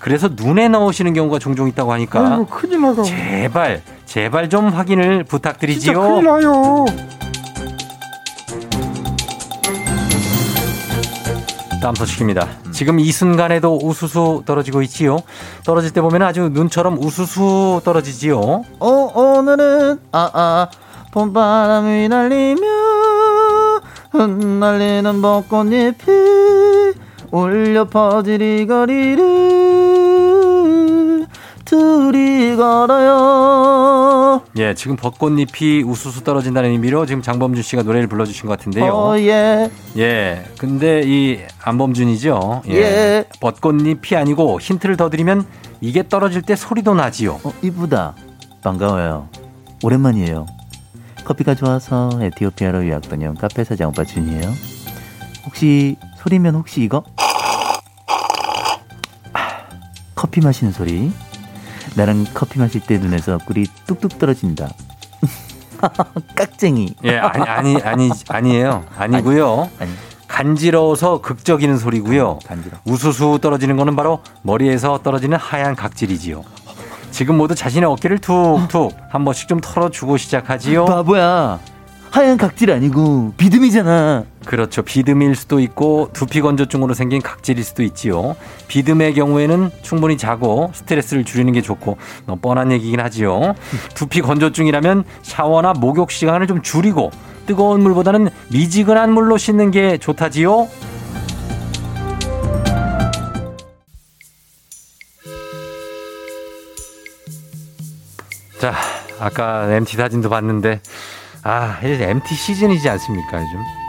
그래서 눈에 넣으시는 경우가 종종 있다고 하니까 아이고 큰일 나가. 제발 제발 좀 확인을 진짜 부탁드리지요. 큰일 나요. 다음 소식입니다. 지금 이 순간에도 우수수 떨어지고 있지요. 떨어질 때 보면 아주 눈처럼 우수수 떨어지지요. 어, 오늘은 아아 봄바람이 날리며 흩날리는 벚꽃잎이 울려 퍼질 이 거리를 둘이 걸어요 예, 지금 벚꽃잎이 우수수 떨어진다는 의미로 지금 장범준 씨가 노래를 불러주신 것 같은데요. 어 예 예, 근데 이 안범준이죠. 예. 벚꽃잎이 아니고 힌트를 더 드리면 이게 떨어질 때 소리도 나지요. 어, 이쁘다 반가워요 오랜만이에요 커피가 좋아서 에티오피아로 유학 다녀온 카페 사장 오빠 준이에요 혹시 소리면 혹시 이거? 아, 커피 마시는 소리 나랑 커피 마실 때 눈에서 꿀이 뚝뚝 떨어진다 깍쟁이 예, 아니 아니 아니 아니에요. 아니고요. 아니 간지러워서 극적이는 소리고요. 간지러 우수수 떨어지는 거는 바로 머리에서 떨어지는 하얀 각질이지요. 지금 모두 자신의 어깨를 툭툭 한 번씩 좀 털어주고 시작하지요. 바보야 하얀 각질 아니고 비듬이잖아 그렇죠. 비듬일 수도 있고 두피 건조증으로 생긴 각질일 수도 있지요. 비듬의 경우에는 충분히 자고 스트레스를 줄이는 게 좋고 너무 뻔한 얘기긴 하지요. 두피 건조증이라면 샤워나 목욕 시간을 좀 줄이고 뜨거운 물보다는 미지근한 물로 씻는 게 좋다지요. 자, 아까 MT 사진도 봤는데 아, 이제 MT 시즌이지 않습니까, 요즘?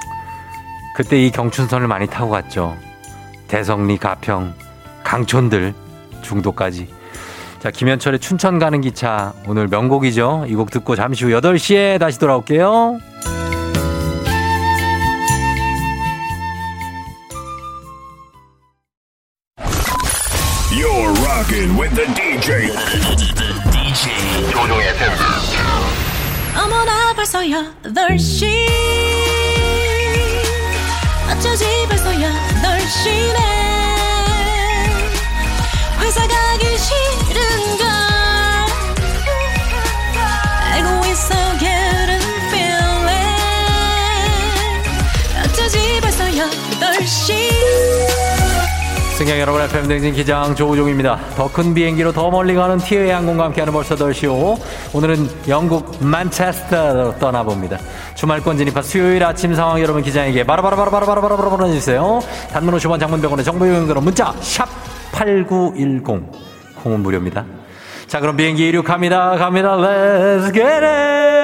그때 이 경춘선을 많이 타고 갔죠. 대성리, 가평, 강촌들, 중도까지. 자, 김현철의 춘천 가는 기차. 오늘 명곡이죠. 이 곡 듣고 잠시 후 8시에 다시 돌아올게요. You're rocking with the DJ. DJ 조종의 팬. 어머나 벌써 8시 어쩌지 벌써 8시네. 회사 가기 싫은 승객 여러분, FM 댕진 기장 조우종입니다. 더 큰 비행기로 더 멀리 가는 티웨이 항공과 함께하는 벌써 덜쇼. 오늘은 영국 만체스터로 떠나봅니다. 주말권 진입한 수요일 아침 상황 여러분 기장에게 바로바로바로바로바로바로 보내주세요. 단문 50원 장문병원의 정보 이용료로 문자 샵 8910. 콩은 무료입니다. 자, 그럼 비행기 이륙합니다. 갑니다. Let's get it!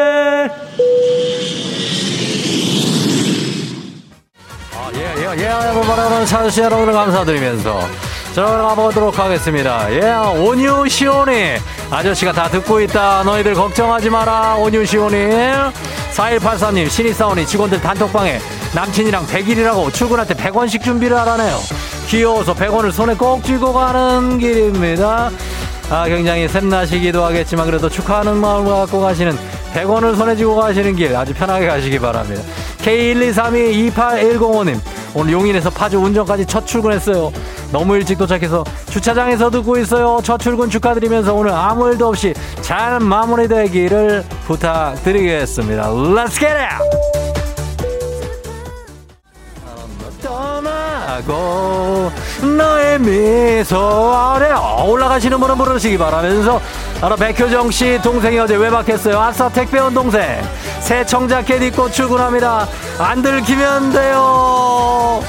예, 예, 예, 여러분, 찾으신 여러분을 감사드리면서 들어가 보도록 하겠습니다. 예, 시온이 아저씨가 다 듣고 있다. 너희들 걱정하지 마라. 온유 시온이 4183님 신입사원이 직원들 단톡방에 남친이랑 100일이라고 출근할 때 100원씩 준비를 하라네요. 귀여워서 100원을 손에 꼭 쥐고 가는 길입니다. 아, 굉장히 샘나시기도 하겠지만 그래도 축하하는 마음을 갖고 가시는 100원을 손에 쥐고 가시는 길 아주 편하게 가시기 바랍니다. K123228105님 오늘 용인에서 파주 운전까지 첫 출근했어요. 너무 일찍 도착해서 주차장에서 듣고 있어요. 첫 출근 축하드리면서 오늘 아무 일도 없이 잘 마무리되기를 부탁드리겠습니다. Let's get it! 떠나고 너의 미소 아래 올라가시는 분은 부르시기 바라면서 바로 백효정 씨 동생이 어제 외박했어요. 아싸 택배 온 동생 새 청자켓 입고 출근합니다. 안 들키면 돼요.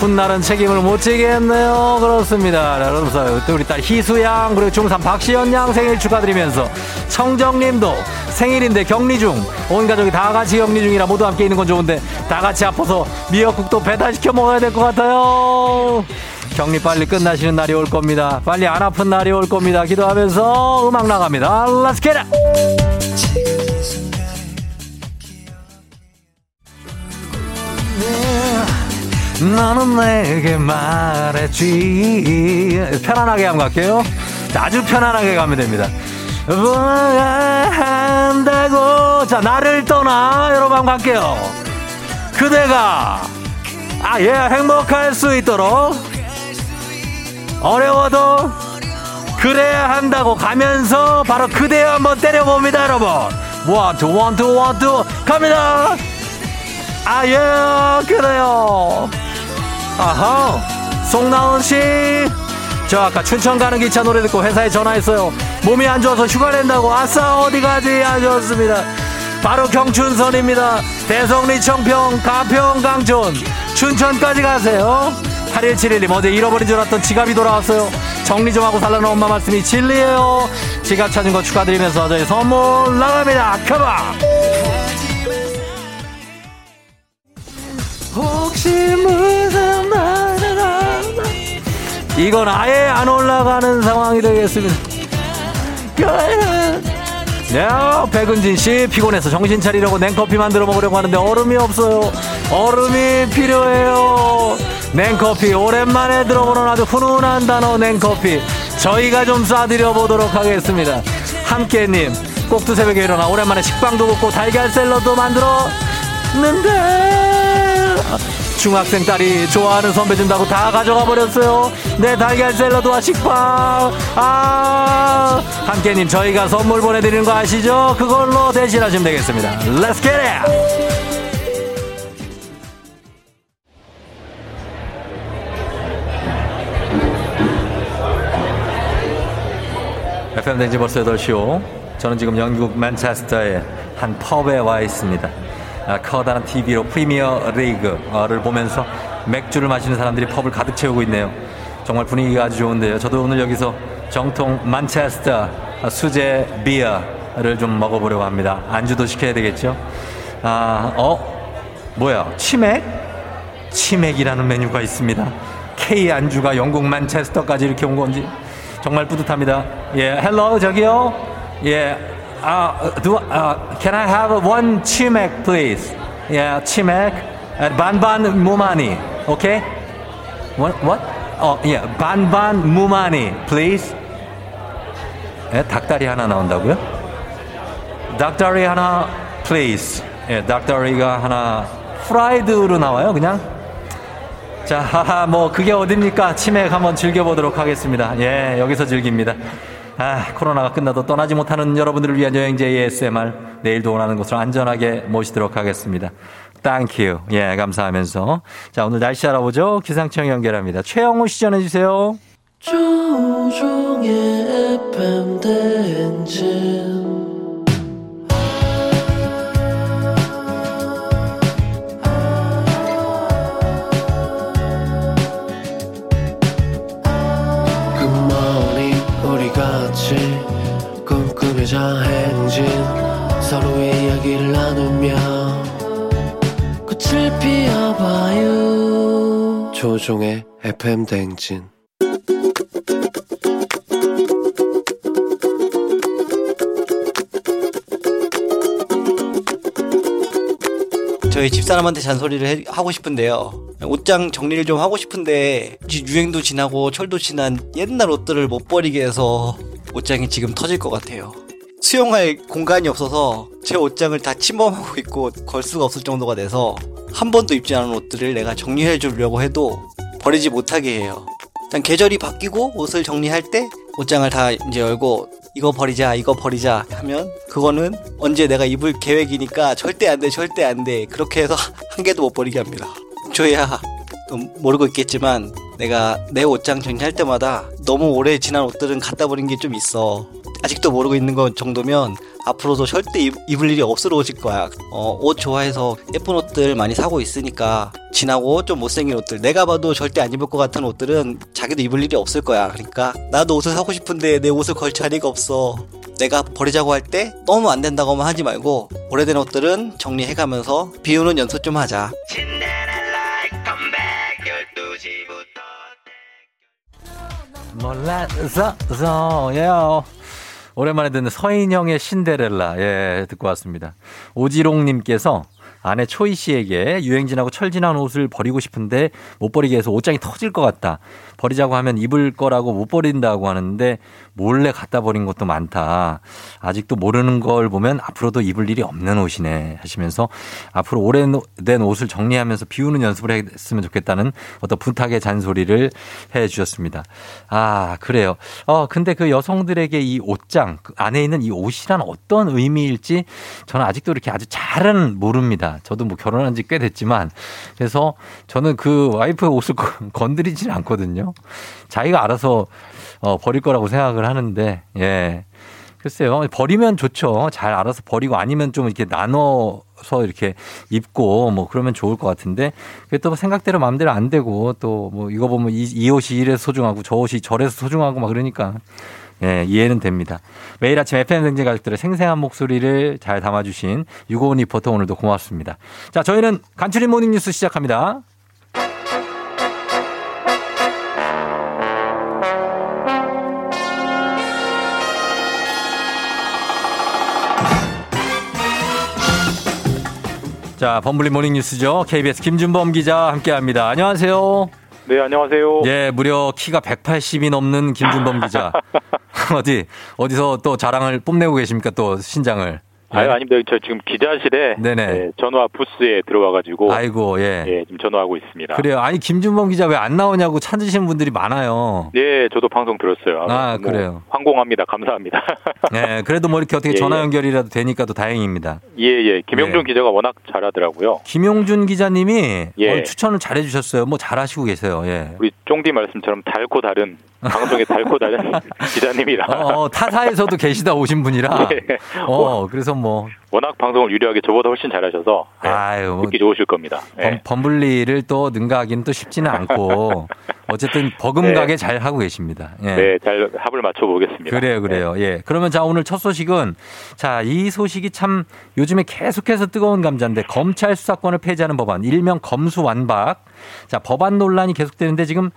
훗날은 책임을 못 지겠네요. 그렇습니다. 그러면서 또 우리 딸 희수양 그리고 중3 박시연 양 생일 축하드리면서 청정님도 생일인데 격리 중. 온 가족이 다 같이 격리 중이라 모두 함께 있는 건 좋은데 다 같이 아파서 미역국도 배달시켜 먹어야 될 것 같아요. 격리 빨리 끝나시는 날이 올 겁니다. 빨리 안 아픈 날이 올 겁니다. 기도하면서 음악 나갑니다. Let's get it! 너는 내게 말했지 편안하게 한번 갈게요 아주 편안하게 가면 됩니다 한다고 자 나를 떠나 여러분 한번 갈게요 그대가 아예 행복할 수 있도록 어려워도 그래야 한다고 가면서 바로 그대 한번 때려봅니다 여러분. 원투 원투 원투 갑니다. 아예 그래요. 아하. 송나은 씨 저 아까 춘천 가는 기차 노래 듣고 회사에 전화했어요. 몸이 안 좋아서 휴가 낸다고. 아싸 어디 가지? 하셨습니다. 바로 경춘선입니다. 대성리 청평 가평 강촌. 춘천까지 가세요 8171님 어제 잃어버린 줄 알았던 지갑이 돌아왔어요. 정리 좀 하고 살라는 엄마 말씀이 진리예요. 지갑 찾은 거 축하드리면서 저희 선물 나갑니다. 컴온 혹시 무슨 말을 하나? 이건 아예 안 올라가는 상황이 되겠습니다. 네, 백은진 씨 피곤해서 정신 차리려고 냉커피 만들어 먹으려고 하는데 얼음이 없어요. 얼음이 필요해요. 냉커피 오랜만에 들어보는 아주 훈훈한 단어 냉커피 저희가 좀 쏴드려 보도록 하겠습니다. 함께님 꼭두 새벽에 일어나 오랜만에 식빵도 굽고 달걀 샐러드 만들었는데 중학생 딸이 좋아하는 선배 준다고 다 가져가 버렸어요. 내 달걀 샐러드와 식빵. 아, 함께님 저희가 선물 보내드리는 거 아시죠? 그걸로 대신하시면 되겠습니다. Let's get it! FM 댕지 벌써 8시오. 저는 지금 영국 맨체스터의 한 펍에 와 있습니다. 아, 커다란 TV로 프리미어 리그를 보면서 맥주를 마시는 사람들이 펍을 가득 채우고 있네요. 정말 분위기가 아주 좋은데요. 저도 오늘 여기서 정통 만체스터 수제 비어 피자를 좀 먹어보려고 합니다. 안주도 시켜야 되겠죠? 아, 어? 뭐야? 치맥? 치맥이라는 메뉴가 있습니다. K 안주가 영국 만체스터까지 이렇게 온 건지 정말 뿌듯합니다. 예, hello 저기요. 예, 아, do, 아, can I have one 치맥 please? 예, 치맥. 반반 무 많이. 오케이? What? What? 어, 예, 반반 무 많이 please. 예, 닭다리 하나 나온다고요? 닭다리 하나 please. 예, 닭다리가 하나 프라이드로 나와요, 그냥. 자, 뭐, 그게 어딥니까? 치맥 한번 즐겨보도록 하겠습니다. 예, 여기서 즐깁니다. 아, 코로나가 끝나도 떠나지 못하는 여러분들을 위한 여행제 ASMR. 내일도 원하는 곳으로 안전하게 모시도록 하겠습니다. thank you. 예, 감사하면서. 자, 오늘 날씨 알아보죠. 기상청 연결합니다. 최영호 씨 전해 주세요. 조우종의 FM 대행진 조종의 FM 대행진 저희 집사람한테 잔소리를 해- 하고 싶은데요. 옷장 정리를 좀 하고 싶은데 지- 유행도 지나고 철도 지난 옛날 옷들을 못 버리게 해서 옷장이 지금 터질 것 같아요. 수용할 공간이 없어서 제 옷장을 다 침범하고 있고 걸 수가 없을 정도가 돼서 한 번도 입지 않은 옷들을 내가 정리해 주려고 해도 버리지 못하게 해요. 일단 계절이 바뀌고 옷을 정리할 때 옷장을 다 이제 열고 이거 버리자 이거 버리자 하면 그거는 언제 내가 입을 계획이니까 절대 안 돼 절대 안 돼. 그렇게 해서 한 개도 못 버리게 합니다. 저야 또 모르고 있겠지만 내가 내 옷장 정리할 때마다 너무 오래 지난 옷들은 갖다 버린 게 좀 있어 아직도 모르고 있는 것 정도면 앞으로도 절대 입, 입을 일이 없으러질 거야. 어, 옷 좋아해서 예쁜 옷들 많이 사고 있으니까 지나고 좀 못생긴 옷들. 내가 봐도 절대 안 입을 것 같은 옷들은 자기도 입을 일이 없을 거야. 그러니까 나도 옷을 사고 싶은데 내 옷을 걸 자리가 없어. 내가 버리자고 할 때 너무 안 된다고만 하지 말고 오래된 옷들은 정리해가면서 비우는 연습 좀 하자. 몰라서 서요. 오랜만에 듣는 서인영의 신데렐라 예 듣고 왔습니다. 오지롱님께서 아내 초이 씨에게 유행진하고 철진한 옷을 버리고 싶은데 못 버리게 해서 옷장이 터질 것 같다. 버리자고 하면 입을 거라고 못 버린다고 하는데 몰래 갖다 버린 것도 많다. 아직도 모르는 걸 보면 앞으로도 입을 일이 없는 옷이네 하시면서 앞으로 오래된 옷을 정리하면서 비우는 연습을 했으면 좋겠다는 어떤 부탁의 잔소리를 해 주셨습니다. 아, 그래요. 어, 근데 그 여성들에게 이 옷장 그 안에 있는 이 옷이란 어떤 의미일지 저는 아직도 이렇게 아주 잘은 모릅니다. 저도 뭐 결혼한 지 꽤 됐지만 그래서 저는 그 와이프의 옷을 건드리지는 않거든요. 자기가 알아서 어, 버릴 거라고 생각을 하는데, 예. 글쎄요. 버리면 좋죠. 잘 알아서 버리고 아니면 좀 이렇게 나눠서 이렇게 입고 뭐 그러면 좋을 것 같은데 그게 또 생각대로 마음대로 안 되고 또 뭐 이거 보면 이, 이 옷이 이래서 소중하고 저 옷이 저래서 소중하고 막 그러니까 예, 이해는 됩니다. 매일 아침 FM 생진 가족들의 생생한 목소리를 잘 담아주신 유고은 리포터 오늘도 고맙습니다. 자, 저희는 간추린 모닝뉴스 시작합니다. 자, 범블리 모닝 뉴스죠. KBS 김준범 기자 함께 합니다. 안녕하세요. 네, 안녕하세요. 예, 무려 키가 180이 넘는 김준범 기자. 어디, 어디서 또 자랑을 뽐내고 계십니까? 또 신장을. 아유, 아닙니다. 저 지금 기자실에. 예, 전화 부스에 들어와가지고 아이고, 예. 예, 지금 전화하고 있습니다. 그래요. 아니, 김준범 기자 왜 안 나오냐고 찾으시는 분들이 많아요. 예, 저도 방송 들었어요. 아, 뭐 그래요. 황공합니다. 감사합니다. 예, 그래도 뭐 이렇게 어떻게 예, 전화 예. 연결이라도 되니까 또 다행입니다. 예, 예. 김영준 네. 기자가 워낙 잘하더라고요. 김용준 기자님이 예. 추천을 잘해 주셨어요. 뭐 잘하시고 계세요. 예. 우리 쫑디 말씀처럼 달고 다른 방송에 달고 다른 기자님이라. 어, 어, 타사에서도 계시다 오신 분이라. 예. 어, 그래서 뭐 워낙 방송을 유리하게 저보다 훨씬 잘하셔서 예, 아유, 뭐 듣기 좋으실 겁니다. 예. 범, 범블리를 또 능가하기는 또 쉽지는 않고 어쨌든 버금가게 잘 하고 계십니다. 예. 네, 잘 합을 맞춰 보겠습니다. 그래요, 그래요. 예. 그러면 자, 오늘 첫 소식은 자, 이 소식이 참 요즘에 계속해서 뜨거운 감자인데 검찰 수사권을 폐지하는 법안, 일명 검수 완박. 자, 법안 논란이 계속되는데 지금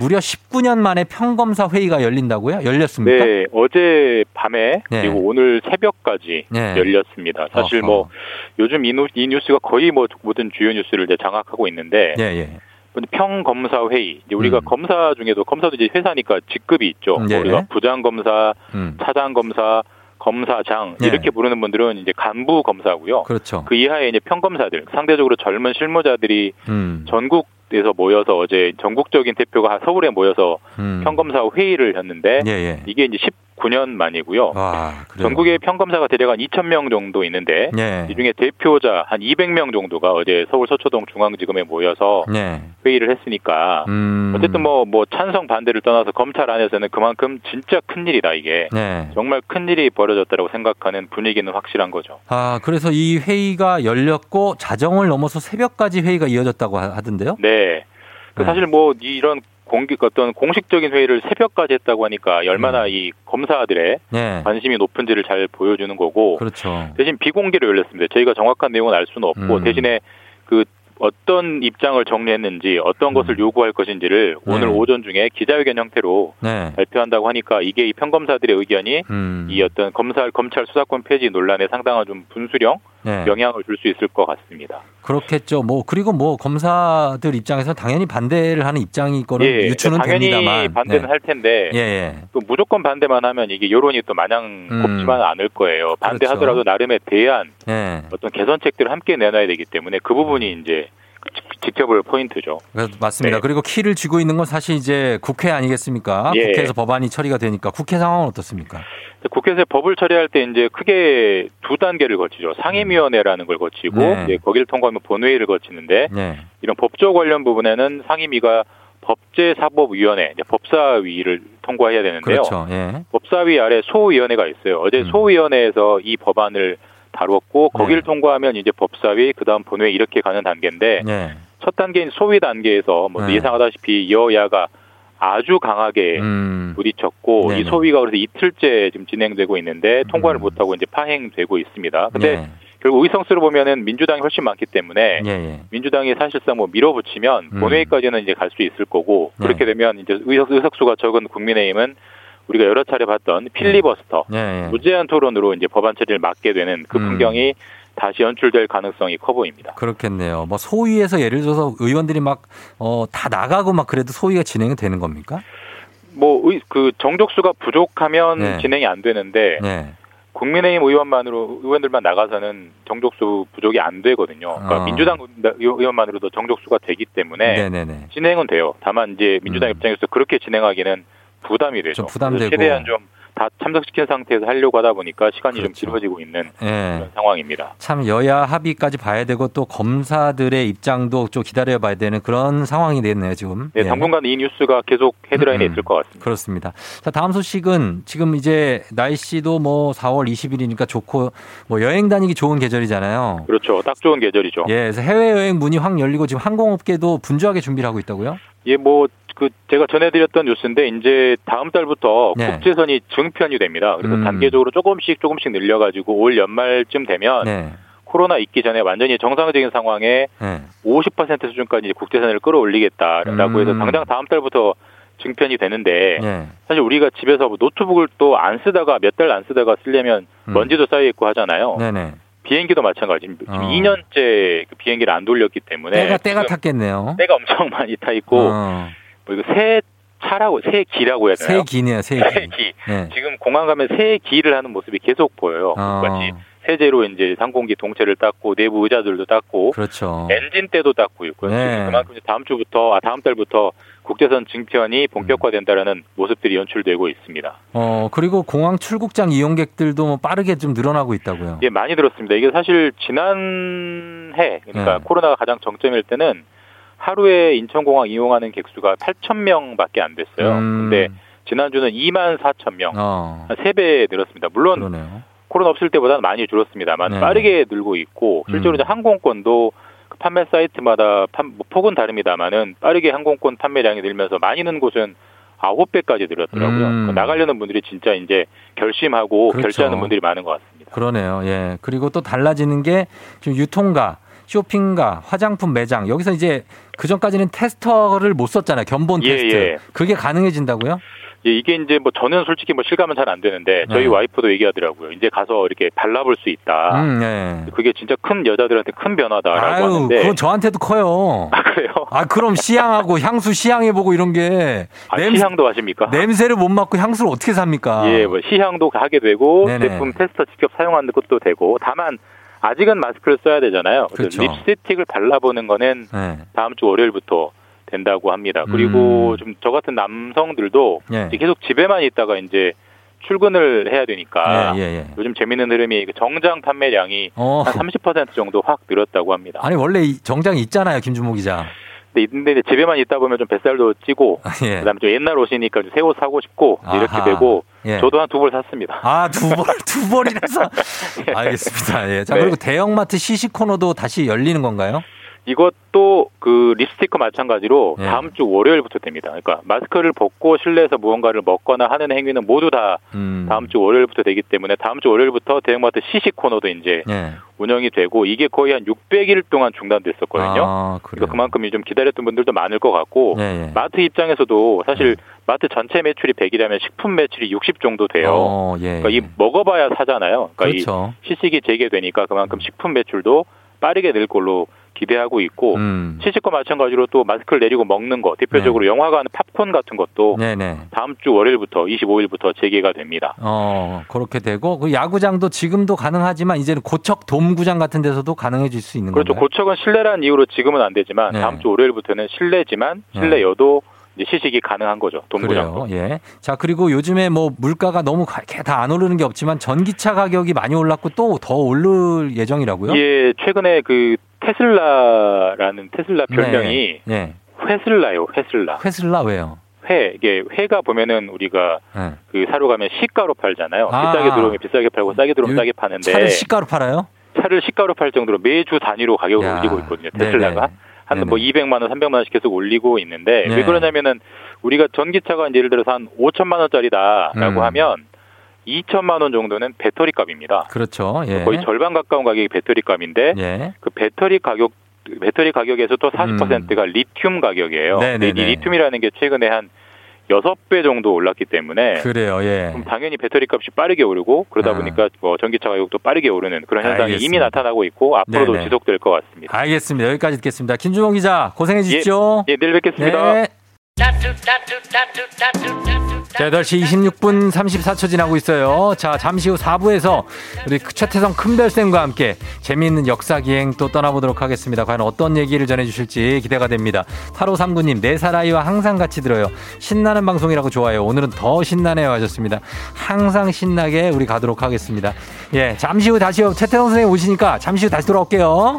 무려 19년 만에 평검사 회의가 열린다고요? 열렸습니까? 네, 어제 밤에 네. 그리고 오늘 새벽까지 네. 열렸습니다. 사실 어허. 뭐 요즘 이, 노- 이 뉴스가 거의 뭐 모든 주요 뉴스를 이제 장악하고 있는데 예, 예. 평검사 회의 이제 우리가 검사 중에도 검사도 이제 회사니까 직급이 있죠. 음, 예. 우리가 부장 검사, 음. 차장 검사, 검사장 예. 이렇게 부르는 분들은 이제 간부 검사고요. 그렇죠. 그 이하에 이제 평검사들 상대적으로 젊은 실무자들이 음. 전국 에서 모여서 어제 전국적인 대표가 서울에 모여서 음. 평검사 회의를 했는데 예, 예. 이게 이제 19년 만이고요. 와, 그래요. 전국에 평검사가 대략 한 2천 명 정도 있는데 예. 이 중에 대표자 한 200명 정도가 어제 서울 서초동 중앙지검에 모여서 네. 회의를 했으니까 음. 어쨌든 뭐뭐 찬성 반대를 떠나서 검찰 안에서는 그만큼 진짜 큰 일이다 이게 네. 정말 큰 일이 벌어졌다고 생각하는 분위기는 확실한 거죠. 아, 그래서 이 회의가 열렸고 자정을 넘어서 새벽까지 회의가 이어졌다고 하- 하던데요? 네. 그 사실 뭐 이런 공식 어떤 공식적인 회의를 새벽까지 했다고 하니까 얼마나 이 검사들의 네. 관심이 높은지를 잘 보여주는 거고 그렇죠. 대신 비공개로 열렸습니다. 저희가 정확한 내용은 알 수는 없고 음. 대신에 그 어떤 입장을 정리했는지 어떤 것을 요구할 것인지를 네. 오늘 오전 중에 기자회견 형태로 네. 발표한다고 하니까 이게 이 평검사들의 의견이 음. 이 어떤 검사 검찰 수사권 폐지 논란에 상당한 좀 분수령 네. 영향을 줄 수 있을 것 같습니다. 그렇겠죠. 뭐 그리고 뭐 검사들 입장에서 당연히 반대를 하는 입장일 거는 예, 유추는 당연히 됩니다만. 반대는 네. 할 텐데 예, 예. 또 무조건 반대만 하면 이게 여론이 또 마냥 음. 곱지만은 않을 거예요. 반대하더라도 나름의 대안 예. 어떤 개선책들을 함께 내놔야 되기 때문에 그 부분이 이제 지- 지켜볼 포인트죠. 그래서 맞습니다. 네. 그리고 키를 쥐고 있는 건 사실 이제 국회 아니겠습니까? 예. 국회에서 법안이 처리가 되니까 국회 상황은 어떻습니까? 국회에서 법을 처리할 때 이제 크게 두 단계를 거치죠. 상임위원회라는 걸 거치고 네. 거기를 통과하면 본회의를 거치는데 네. 이런 법조 관련 부분에는 상임위가 법제사법위원회, 법사위를 통과해야 되는데요. 그렇죠. 예. 법사위 아래 소위원회가 있어요. 어제 소위원회에서 이 법안을 다뤘고 거기를 통과하면 이제 법사위, 그다음 본회의 이렇게 가는 단계인데 네. 첫 단계인 소위 단계에서 뭐 네. 예상하다시피 여야가 아주 강하게 음. 부딪혔고 네네. 이 소위가 그래서 이틀째 지금 진행되고 있는데 통과를 못하고 이제 파행되고 있습니다. 근데 네. 결국 의석수로 보면은 민주당이 훨씬 많기 때문에 예, 예. 민주당이 사실상 뭐 밀어붙이면 음. 본회의까지는 이제 갈 수 있을 거고 네. 그렇게 되면 이제 의석, 의석수가 적은 국민의힘은 우리가 여러 차례 봤던 필리버스터 예, 예. 무제한 토론으로 이제 법안 처리를 막게 되는 그 음. 풍경이 다시 연출될 가능성이 커 보입니다. 그렇겠네요. 뭐 소위에서 예를 들어서 의원들이 막어다 나가고 막 그래도 소위가 진행이 되는 겁니까? 뭐그 정족수가 부족하면 네. 진행이 안 되는데 네. 국민의힘 의원만으로 의원들만 나가서는 정족수 부족이 안 되거든요. 그러니까 어. 민주당 의원만으로도 정족수가 되기 때문에 네네네. 진행은 돼요. 다만 이제 민주당 입장에서 그렇게 진행하기는 부담이 되죠. 좀 부담되고. 최대한 좀 다 참석시킨 상태에서 하려고 하다 보니까 시간이 좀 그렇죠. 길어지고 있는 예. 그런 상황입니다. 참 여야 합의까지 봐야 되고 또 검사들의 입장도 좀 기다려 봐야 되는 그런 상황이 됐네요, 지금. 네, 예. 당분간 이 뉴스가 계속 헤드라인에 음, 있을 것 같습니다. 그렇습니다. 자, 다음 소식은 지금 이제 날씨도 뭐 4월 20일이니까 좋고 뭐 여행 다니기 좋은 계절이잖아요. 그렇죠. 딱 좋은 계절이죠. 예, 그래서 해외 여행 문이 확 열리고 지금 항공업계도 분주하게 준비를 하고 있다고요? 예, 뭐, 그, 제가 전해드렸던 뉴스인데, 이제 다음 달부터 네. 국제선이 증편이 됩니다. 그래서 음. 단계적으로 조금씩 조금씩 늘려가지고 올 연말쯤 되면 네. 코로나 있기 전에 완전히 정상적인 상황에 네. 50% 수준까지 국제선을 끌어올리겠다라고 음. 해서 당장 다음 달부터 증편이 되는데 네. 사실 우리가 집에서 뭐 노트북을 또 안 쓰다가 몇 달 안 쓰다가 쓰려면 음. 먼지도 쌓여 있고 하잖아요. 네네. 비행기도 마찬가지. 지금 어. 2년째 그 비행기를 안 돌렸기 때문에 때가 때가 탔겠네요. 때가 엄청 많이 타 있고 어. 뭐 이거 세차라고 세기라고 해야 되나요? 세기네요, 세세기. 기. 네. 지금 공항 가면 세기를 하는 모습이 계속 보여요. 어. 마치 세제로 이제 항공기 동체를 닦고 내부 의자들도 닦고 그렇죠. 엔진 때도 닦고 있고요. 네. 그만큼 다음 주부터 아 다음 달부터 국제선 증편이 본격화된다라는 모습들이 연출되고 있습니다. 어, 그리고 공항 출국장 이용객들도 뭐 빠르게 좀 늘어나고 있다고요. 예, 많이 들었습니다. 이게 사실 지난해 그러니까 네. 코로나가 가장 정점일 때는 하루에 인천공항 이용하는 객수가 8천 명밖에 안 됐어요. 음. 근데 지난주는 2만 4천 명, 어. 한 3배 늘었습니다. 물론 그러네요. 코로나 없을 때보다는 많이 줄었습니다만 네. 빠르게 늘고 있고 실제로 음. 이제 항공권도 그 판매 사이트마다 판- 뭐 폭은 다릅니다만은 빠르게 항공권 판매량이 늘면서 많이 는 곳은 아홉 배까지 늘었더라고요. 음. 그 나가려는 분들이 진짜 이제 결심하고 그렇죠. 결제하는 분들이 많은 것 같습니다. 그러네요. 예. 그리고 또 달라지는 게 지금 유통가, 쇼핑가, 화장품 매장 여기서 이제 그 전까지는 테스터를 못 썼잖아요. 견본 예, 테스트. 예. 그게 가능해진다고요? 예, 이게 이제 뭐 저는 솔직히 뭐 실감은 잘 안 되는데 저희 네. 와이프도 얘기하더라고요. 이제 가서 이렇게 발라볼 수 있다. 음, 예. 그게 진짜 큰 여자들한테 큰 변화다라고 아유, 하는데 그건 저한테도 커요. 아 그래요? 아, 그럼 시향하고 향수 시향해보고 이런 게 아, 시향도 하십니까? 냄새를 못 맡고 향수를 어떻게 삽니까? 예, 뭐 시향도 하게 되고 네네. 제품 테스터 직접 사용하는 것도 되고 다만 아직은 마스크를 써야 되잖아요. 그래서 그렇죠. 립스틱을 발라보는 거는 네. 다음 주 월요일부터 된다고 합니다. 그리고 음. 좀저 같은 남성들도 예. 계속 집에만 있다가 이제 출근을 해야 되니까 예, 예, 예. 요즘 재밌는 흐름이 그 정장 판매량이 어. 한30% 정도 확 늘었다고 합니다. 아니, 원래 이 정장이 있잖아요, 김준모 기자. 근데 근데 이제 집에만 있다 보면 좀 뱃살도 찌고 예. 그다음에 좀 옛날 옷이니까 새 옷 사고 싶고 이렇게. 되고 예. 저도 한 두 벌 샀습니다. 아, 두 벌, 두 벌이라서. 알겠습니다. 예. 자, 네. 그리고 대형마트 시식 코너도 다시 열리는 건가요? 이것도 그 립스틱과 마찬가지로 예. 다음 주 월요일부터 됩니다. 그러니까 마스크를 벗고 실내에서 무언가를 먹거나 하는 행위는 모두 다 음. 다음 주 월요일부터 되기 때문에 다음 주 월요일부터 대형마트 시식 코너도 이제 예. 운영이 되고 이게 거의 한 600일 동안 중단됐었거든요. 아, 그래요. 그러니까 그만큼 좀 기다렸던 분들도 많을 것 같고 예, 예. 마트 입장에서도 사실 마트 전체 매출이 100이라면 식품 매출이 60 정도 돼요. 어, 예. 그러니까 이 먹어봐야 사잖아요. 그러니까 그렇죠. 이 시식이 재개되니까 그만큼 식품 매출도 빠르게 늘 걸로 기대하고 있고 음. 시식과 마찬가지로 또 마스크를 내리고 먹는 거 대표적으로 영화관 팝콘 같은 것도 네네. 다음 주 월요일부터 25일부터 재개가 됩니다. 어, 그렇게 되고, 그 야구장도 지금도 가능하지만 이제는 고척 돔구장 같은 데서도 가능해질 수 있는 그렇죠. 건가요? 고척은 실내라는 이유로 지금은 안 되지만 네. 다음 주 월요일부터는 실내지만 실내여도 이제 시식이 가능한 거죠. 그래요. 동부장도. 예. 자, 그리고 요즘에 뭐 물가가 너무 다 안 오르는 게 없지만 전기차 가격이 많이 올랐고 또 더 오를 예정이라고요? 예, 최근에 그 테슬라라는 테슬라 별명이 네. 예. 회슬라요. 회슬라. 회슬라 왜요? 회 이게 회가 보면은 우리가 예. 그 사러 가면 시가로 팔잖아요. 아. 비싸게 들어오면 비싸게 팔고 싸게 들어오면 싸게 파는데 차를 시가로 팔아요? 차를 시가로 팔 정도로 매주 단위로 가격을 야. 올리고 있거든요. 네네. 테슬라가 한 뭐 200만 원, 300만 원씩 계속 올리고 있는데 네. 왜 그러냐면은 우리가 전기차가 예를 들어서 한 5천만 원짜리다라고 음. 하면 2천만 원 정도는 배터리 값입니다. 그렇죠. 예. 거의 절반 가까운 가격이 배터리 값인데 예. 그 배터리 가격 배터리 가격에서 또 40%가 리튬 가격이에요. 음. 네네네. 근데 이 리튬이라는 게 최근에 한 6배 정도 올랐기 때문에 그래요. 예. 그럼 당연히 배터리 값이 빠르게 오르고 그러다 아. 보니까 뭐 전기차 가격도 빠르게 오르는 그런 현상이 알겠습니다. 이미 나타나고 있고 앞으로도 네네. 지속될 것 같습니다. 알겠습니다. 여기까지 듣겠습니다. 김주홍 기자 고생해 주십시오. 예, 내일 뵙겠습니다. 네. 자, 8시 26분 34초 지나고 있어요. 자, 잠시 후 4부에서 우리 최태성 큰별쌤과 함께 재미있는 역사기행 또 떠나보도록 하겠습니다. 과연 어떤 얘기를 전해주실지 기대가 됩니다. 8539님, 네 살 아이와 항상 같이 들어요. 신나는 방송이라고 좋아요. 오늘은 더 신나네요 하셨습니다. 항상 신나게 우리 가도록 하겠습니다. 예, 잠시 후 다시 최태성 선생님 오시니까 잠시 후 다시 돌아올게요.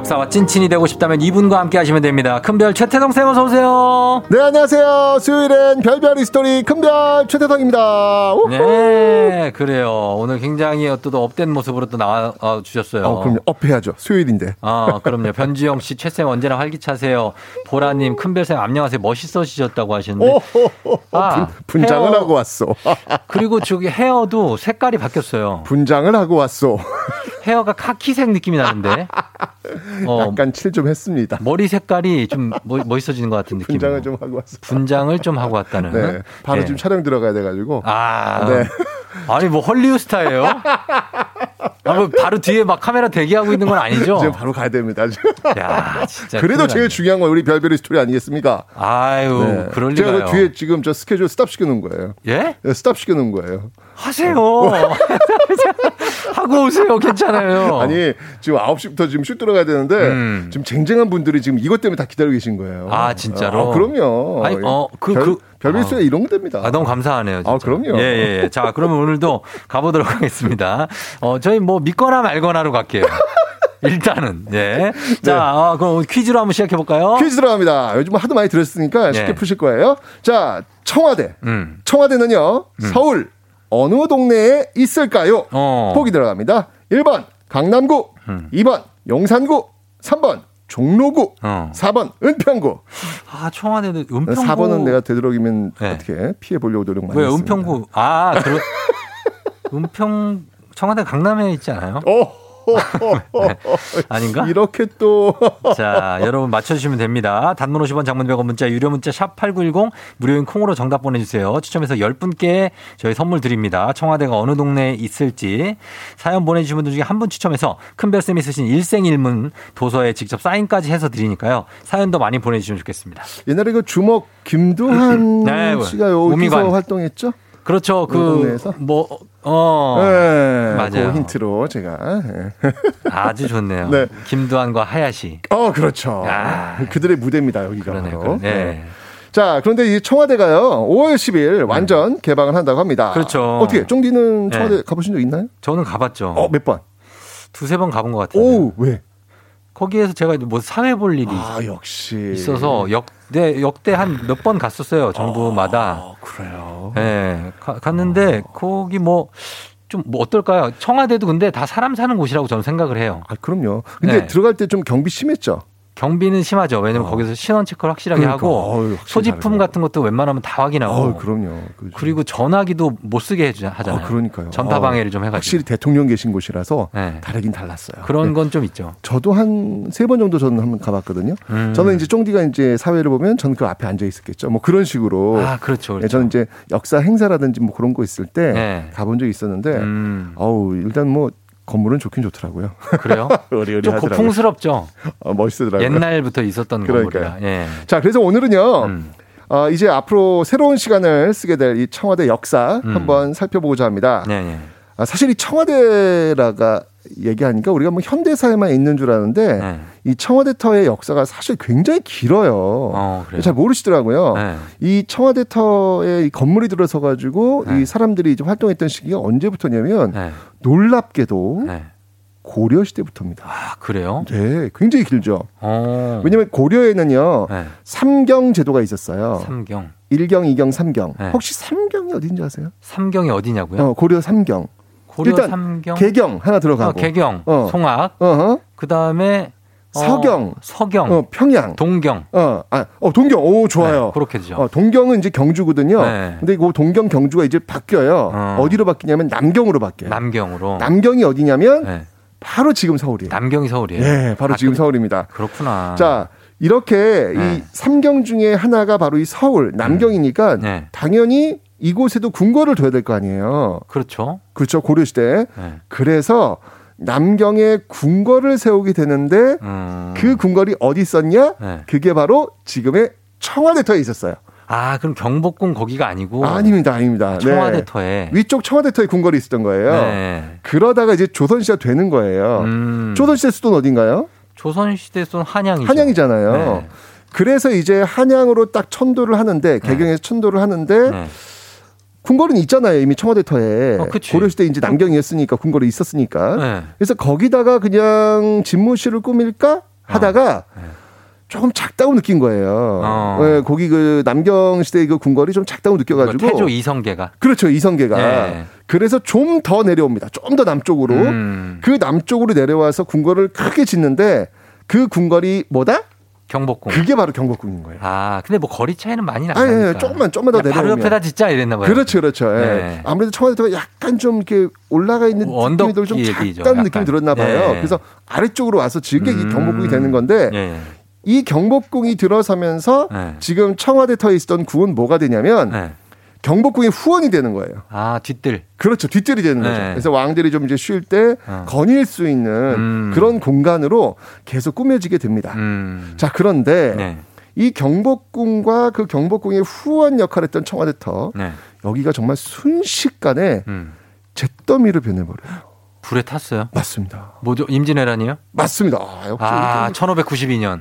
역사와 찐친이 되고 싶다면 이분과 함께 하시면 됩니다. 큰별 최태성 쌤 어서 오세요. 네, 안녕하세요. 수요일엔 별별 히스토리 큰별 최태성입니다. 우후. 네, 그래요. 오늘 굉장히 또 up된 모습으로 또 나와 어, 주셨어요. 어, 그럼요. 업해야죠. 수요일인데. 아, 그럼요. 변지영 씨, 최 쌤 언제나 활기차세요. 보라님, 큰별 쌤 안녕하세요. 멋있어지셨다고 하시는데. 오호호. 아, 분, 장을 하고 왔어. 그리고 저기 헤어도 색깔이 바뀌었어요. 분장을 하고 왔어. 헤어가 카키색 느낌이 나는데. 어, 약간 칠 좀 했습니다. 머리 색깔이 좀 멋- 멋있어지는 것 같은 느낌. 분장을 좀 하고 왔어. 분장을 좀 하고 왔다는. 네. 바로 네. 지금 촬영 들어가야 돼가지고. 아, 네. 아니 뭐 헐리우드 스타예요? 아, 뭐 바로 뒤에 막 카메라 대기하고 있는 건 아니죠? 지금 바로 가야 됩니다. 야, 진짜. 그래도 제일. 중요한 건 우리 별별 히스토리 아니겠습니까? 아유, 네. 그럴 제가 리가요. 그 뒤에 지금 저 스케줄 stop 시켜 놓은 거예요. 예? 네, stop 시켜 놓은 거예요. 하세요. 하고 오세요. 괜찮아요. 아니, 지금 9시부터 지금 슛 들어가야 되는데, 음. 지금 쟁쟁한 분들이 지금 이것 때문에 다 기다리고 계신 거예요. 아, 진짜로? 아, 그럼요. 아니, 어, 그, 별, 그. 별일수에 이런 거 됩니다. 아, 너무 감사하네요. 진짜. 아, 그럼요. 예, 예, 예. 자, 그러면 오늘도 가보도록 하겠습니다. 어, 저희 뭐 믿거나 말거나로 갈게요. 일단은, 예. 자, 어, 그럼 퀴즈로 한번 시작해 볼까요? 퀴즈 들어갑니다. 요즘 하도 많이 들었으니까 쉽게 예. 푸실 거예요. 자, 청와대. 음. 청와대는요, 서울 어느 동네에 있을까요? 어. 보기 들어갑니다. 1번 강남구, 음. 2번 용산구, 3번 종로구, 어. 4번 은평구. 아, 청와대는 은평구. 4번은 내가 되도록이면 네. 어떻게 피해 보려고 노력 많이 왜 했습니다. 은평구? 아, 그러, 은평, 청와대 강남에 있지 않아요? 어. 아닌가? 이렇게 또 자, 여러분 맞춰주시면 됩니다. 단문 50원 장문 100원 문자 유료 문자 샵8910 무료인 콩으로 정답 보내주세요. 추첨해서 10분께 저희 선물 드립니다. 청와대가 어느 동네에 있을지 사연 보내주신 분들 중에 한 분 추첨해서 큰별쌤이 쓰신 일생일문 도서에 직접 사인까지 해서 드리니까요. 사연도 많이 보내주시면 좋겠습니다. 옛날에 그 주먹 김두한 네, 씨가 여기서 우미관. 활동했죠? 그렇죠. 그, 동네에서? 뭐, 어. 네, 맞아요. 그 힌트로 제가. 예. 아주 좋네요. 네. 김두한과 하야시. 어, 그렇죠. 아. 그들의 무대입니다, 여기가 그러네요. 바로. 그러네. 네. 자, 그런데 이 청와대가요, 5월 10일 완전 개방을 한다고 합니다. 그렇죠. 어떻게, 쫑디는 청와대 네. 가보신 적 있나요? 저는 가봤죠. 어, 몇 번? 두세 번 가본 것 같아요. 오, 왜? 거기에서 제가 뭐 사회 볼 일이 아, 역시. 있어서 역대 역대 한 몇 번 갔었어요 정부마다. 아, 그래요. 예, 가- 갔는데 거기 뭐 좀 뭐 어떨까요? 청와대도 근데 다 사람 사는 곳이라고 저는 생각을 해요. 아, 그럼요. 근데 네. 들어갈 때 좀 경비 심했죠? 경비는 심하죠. 왜냐면 거기서 신원 체크를 확실하게 그러니까. 하고 어휴, 소지품 다르네요. 같은 것도 웬만하면 다 확인하고 어, 그럼요. 그죠. 그리고 전화기도 못 쓰게 하잖아요. 아, 그러니까요. 전파 어, 방해를 좀 해가지고 확실히 대통령 계신 곳이라서 네. 다르긴 달랐어요. 그런 네. 건좀 있죠. 저도 한 세 번 정도 저는 한번 가봤거든요. 음. 저는 이제 쫑디가 이제 사회를 보면 저는 그 앞에 앉아 있었겠죠. 뭐 그런 식으로. 아 그렇죠. 예, 그렇죠. 저는 이제 역사 행사라든지 뭐 그런 거 있을 때 네. 가본 적이 있었는데, 음, 어우 일단 뭐 건물은 좋긴 좋더라고요. 그래요? 좀. 고풍스럽죠. 어, 멋있더라고요. 옛날부터 있었던 그러니까요. 건물이라. 예. 자, 그래서 오늘은요. 음. 어, 이제 앞으로 새로운 시간을 쓰게 될 이 청와대 역사 음. 한번 살펴보고자 합니다. 네, 네. 아, 사실 이 청와대라가 얘기하니까 우리가 뭐 현대사에만 있는 줄 아는데 네. 이 청와대터의 역사가 사실 굉장히 길어요. 어. 잘 모르시더라고요. 네. 이 청와대터에 이 건물이 들어서 가지고 네. 이 사람들이 이제 활동했던 시기가 언제부터냐면 네. 놀랍게도 네. 고려 시대부터입니다. 아, 그래요? 네, 굉장히 길죠. 어. 왜냐면 고려에는요 네. 삼경 제도가 있었어요. 삼경. 일경이경삼경 네. 혹시 삼경이 어딘지 아세요? 삼경이 어디냐고요? 어, 고려 삼경. 고려 일단 삼경. 개경 하나 들어가고. 어, 개경. 어. 송악. 어허. 그다음에 어, 서경. 서경. 어, 평양. 동경. 어, 아, 어, 동경. 오, 좋아요. 네, 그렇게 되죠. 어, 동경은 이제 경주거든요. 네. 근데 그 동경 경주가 이제 바뀌어요. 어. 어. 디로 바뀌냐면 남경으로 바뀌어요. 남경으로. 남경이 어디냐면 네. 바로 지금 서울이에요. 남경이 서울이에요. 예, 바로 아, 지금 그- 서울입니다. 그렇구나. 자, 이렇게 네. 이 삼경 중에 하나가 바로 이 서울, 남경이니까 네. 당연히 이곳에도 궁궐을 둬야 될 거 아니에요. 그렇죠. 그렇죠. 고려 시대. 네. 그래서 남경에 궁궐을 세우게 되는데 음. 그 궁궐이 어디 있었냐? 네. 그게 바로 지금의 청와대터에 있었어요. 아, 그럼 경복궁 거기가 아니고 아닙니다, 아닙니다. 네. 청와대터에. 위쪽 청와대터에 궁궐이 있었던 거예요. 네. 그러다가 이제 조선시대가 되는 거예요. 음. 조선시대 수도는 어딘가요? 조선시대 쏜 한양이죠. 한양이잖아요. 네. 그래서 이제 한양으로 딱 천도를 하는데 개경에서 천도를 하는데 네. 궁궐은 있잖아요 이미 청와대터에 어. 고려시대 이제 남경이었으니까 궁궐이 있었으니까 네. 그래서 거기다가 그냥 집무실을 꾸밀까 하다가 네. 조금 작다고 느낀 거예요. 어. 네, 거기 그 남경 시대 그 궁궐이 좀 작다고 느껴가지고 태조 이성계가. 그렇죠 이성계가 네. 그래서 좀 더 내려옵니다. 좀 더 남쪽으로 음. 그 남쪽으로 내려와서 궁궐을 크게 짓는데 그 궁궐이 뭐다? 경복궁. 그게 바로 경복궁인 거예요. 아, 근데 뭐 거리 차이는 많이 아, 나니까. 예, 예, 조금만, 조금만 더 그냥 바로 내려오면. 옆에다 짓자 이랬나 봐요. 그렇죠, 그렇죠. 예. 네. 아무래도 청와대가 약간 좀 이렇게 올라가 있는 어, 들고 좀 얘기죠, 약간. 느낌이 들었나 봐요. 네. 그래서 아래쪽으로 와서 지은 게이 음. 경복궁이 되는 건데 예. 이 경복궁이 들어서면서 네. 지금 청와대 터에 있었던 궁은 뭐가 되냐면 네. 경복궁의 후원이 되는 거예요. 아, 뒷뜰. 그렇죠. 뒷뜰이 되는 거죠. 네. 그래서 왕들이 좀 이제 쉴때 어. 거닐 수 있는 음. 그런 공간으로 계속 꾸며지게 됩니다. 음. 자, 그런데 네. 이 경복궁과 그 경복궁의 후원 역할을 했던 청와대터 네. 여기가 정말 순식간에 음. 잿더미로 변해버려요. 불에 탔어요? 맞습니다. 뭐죠? 임진왜란이요? 맞습니다. 아, 역시 아, 1592년.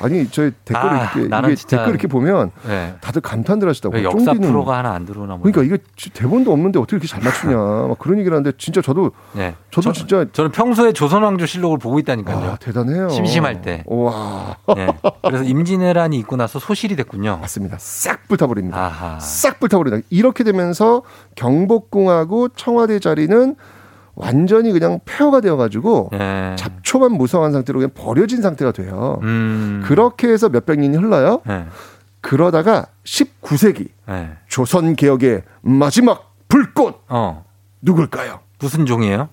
아니 저희 댓글 아, 이렇게 이게 진짜- 댓글 이렇게 보면 네. 다들 감탄들 하시다고. 왜 역사 쫑디는- 프로가 하나 안 들어오나 뭐. 그러니까 이게 지- 대본도 없는데 어떻게 이렇게 잘 맞추냐 막 그런 얘기를 하는데 진짜 저도 네. 저도 저- 진짜 저는 평소에 조선왕조 실록을 보고 있다니까요. 아, 대단해요. 심심할 때. 와. 네. 그래서 임진왜란이 있고 나서 소실이 됐군요. 맞습니다. 싹 불타버립니다. 아하. 싹 불타버린다. 이렇게 되면서 경복궁하고 청와대 자리는 완전히 그냥 폐허가 되어가지고 네. 잡초만 무성한 상태로 그냥 버려진 상태가 돼요. 음. 그렇게 해서 몇백 년이 흘러요. 네. 그러다가 19세기 네. 조선 개혁의 마지막 불꽃 어. 누굴까요? 무슨 종이에요?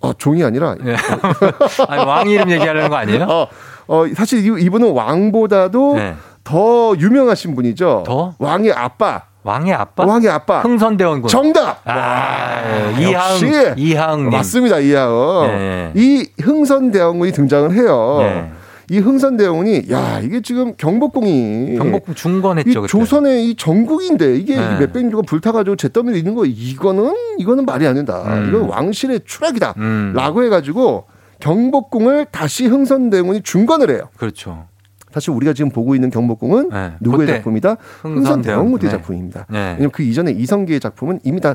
어, 종이 아니라 예. 아니, 왕 이름 얘기하려는 거 아니에요? 어, 어, 사실 이- 이분은 왕보다도 네. 더 유명하신 분이죠. 더? 왕의 아빠. 왕의 아빠? 왕의 아빠. 흥선대원군. 정답. 아. 이항. 이항님. 맞습니다, 이하은. 네. 이 흥선대원군이 등장을 해요. 네. 이 흥선대원군이 야 이게 지금 경복궁이 경복궁 중건했죠. 조선의 이 전국인데 이게 네. 몇백 년간 불타가지고 잿더미를 있는 거 이거는 이거는 말이 안 된다. 음. 이건 왕실의 추락이다. 음. 라고 해가지고 경복궁을 다시 흥선대원군이 중건을 해요. 그렇죠. 사실 우리가 지금 보고 있는 경복궁은 네. 누구의 그때 작품이다? 흥선 대원군. 흥선대원군의 네. 작품입니다. 네. 왜냐면 그 이전에 이성계의 작품은 이미 다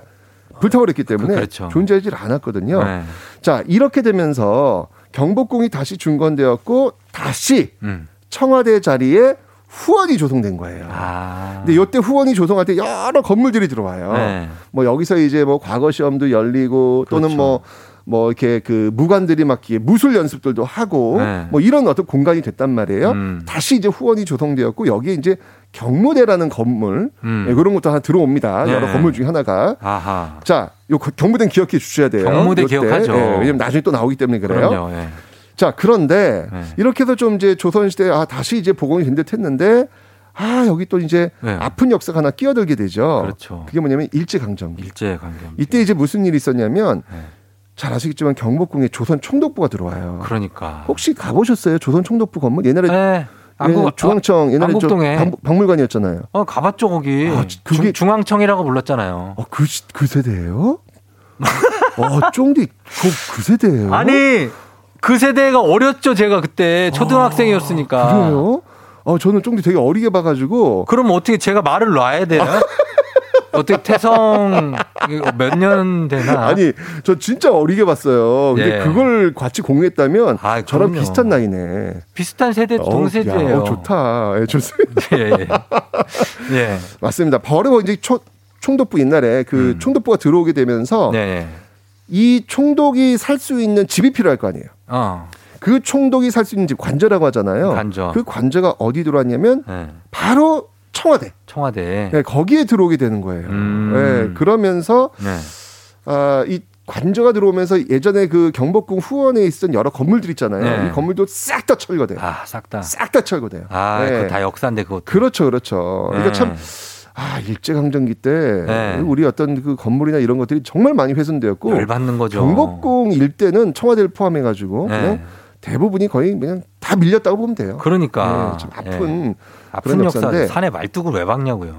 불타버렸기 때문에 그- 그렇죠. 존재하지 않았거든요. 네. 자 이렇게 되면서 경복궁이 다시 중건되었고 다시 음. 청와대 자리에 후원이 조성된 거예요. 아. 근데 이때 후원이 조성할 때 여러 건물들이 들어와요. 네. 뭐 여기서 이제 뭐 과거 시험도 열리고 또는 그렇죠. 뭐 뭐 이렇게 그 무관들이 막 무술 연습들도 하고 네. 뭐 이런 어떤 공간이 됐단 말이에요. 음. 다시 이제 후원이 조성되었고 여기에 이제 경무대라는 건물 음. 네, 그런 것도 하나 들어옵니다. 네. 여러 건물 중에 하나가. 아하. 자, 요 거- 경무대는 기억해 주셔야 돼요. 경무대 요때. 기억하죠. 예, 왜냐면 나중에 또 나오기 때문에 그래요. 그럼요. 예. 자, 그런데 네. 이렇게 해서 좀 이제 조선시대에 아, 다시 이제 복원이 된 듯 했는데 아, 여기 또 이제 네. 아픈 역사가 하나 끼어들게 되죠. 그렇죠. 그게 뭐냐면 일제 강점기. 일제 강점. 이때 이제 무슨 일이 있었냐면 네. 잘 아시겠지만 경복궁에 조선 총독부가 들어와요. 그러니까. 혹시 가보셨어요? 조선 총독부 건물 옛날에 네. 안국, 예, 중앙청 옛날에 저 안국동에. 박, 박물관이었잖아요. 어, 가봤죠, 거기. 아, 그게- 중, 중앙청이라고 불렀잖아요. 어, 그, 시- 그 세대예요? 어, 쫑디 그, 그 세대예요? 아니, 그 세대가 어렸죠, 제가 그때. 초등학생이었으니까. 아, 그래요? 어, 저는 쫑디 되게 어리게 봐가지고 그럼 어떻게 제가 말을 놔야 돼요? 어떻게 태성 몇 년 되나? 아니 저 진짜 어리게 봤어요. 근데 예. 그걸 같이 공유했다면 아, 저랑. 비슷한 나이네. 비슷한 세대 어우, 동세대예요. 야, 어, 좋다. 예, 좋습니다. 예, 예. 예. 맞습니다. 바로 이제 초, 총독부 옛날에 그 음. 총독부가 들어오게 되면서 네, 네. 이 총독이 살 수 있는 집이 필요할 거 아니에요. 어. 그 총독이 살 수 있는 집 관저라고 하잖아요. 관저. 그 관저가 어디 들어왔냐면 네. 바로 청와대. 청와대. 네, 거기에 들어오게 되는 거예요. 음. 네, 그러면서 네. 아, 이 관저가 들어오면서 예전에 그 경복궁 후원에 있었던 여러 건물들 있잖아요. 네. 이 건물도 싹 다 철거돼요. 아, 싹 다. 싹 다 철거돼요. 아, 네. 그거 다 역사인데 그것도. 그렇죠, 그렇죠. 그러니까 네. 참, 아, 일제 강점기 때 네. 우리 어떤 그 건물이나 이런 것들이 정말 많이 훼손되었고 열받는 거죠. 경복궁 일대는 청와대를 포함해 가지고 네. 그냥 대부분이 거의 그냥 다 밀렸다고 보면 돼요. 그러니까. 네, 참 아픈 아픈 역사. 역사인데. 산에 말뚝을 왜 박냐고요.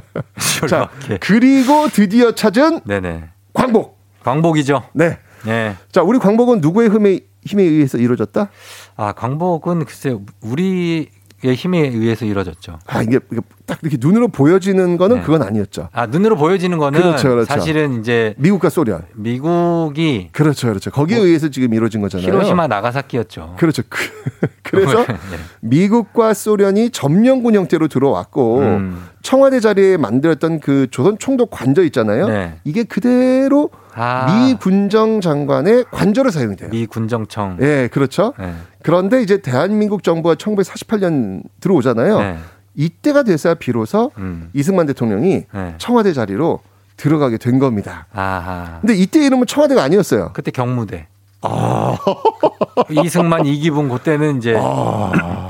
자. 그리고 드디어 찾은 네네. 광복. 광복이죠. 네. 네. 자, 우리 광복은 누구의 힘에, 힘에 의해서 이루어졌다? 아, 광복은 글쎄 우리의 힘에 의해서 이루어졌죠. 아, 이게, 이게 딱 이렇게 눈으로 보여지는 거는 네. 그건 아니었죠. 아, 눈으로 보여지는 거는 그렇죠, 그렇죠. 사실은 이제 미국과 소련. 미국이 그렇죠, 그렇죠. 거기에 의해서 지금 이루어진 거잖아요. 히로시마 나가사키였죠. 그렇죠. 그, 그래서 네. 미국과 소련이 점령군 형태로 들어왔고 음. 청와대 자리에 만들었던 그 조선 총독 관저 있잖아요. 네. 이게 그대로 아, 미 군정 장관의 관저로 사용이 돼요. 미 군정청. 예, 그렇죠. 네. 그런데 이제 대한민국 정부가 1948년 들어오잖아요. 네. 이때가 돼서야 비로소 음. 이승만 대통령이 네. 청와대 자리로 들어가게 된 겁니다. 아하. 근데 이때 이름은 청와대가 아니었어요. 그때 경무대. 이승만 이기분 그때는 이제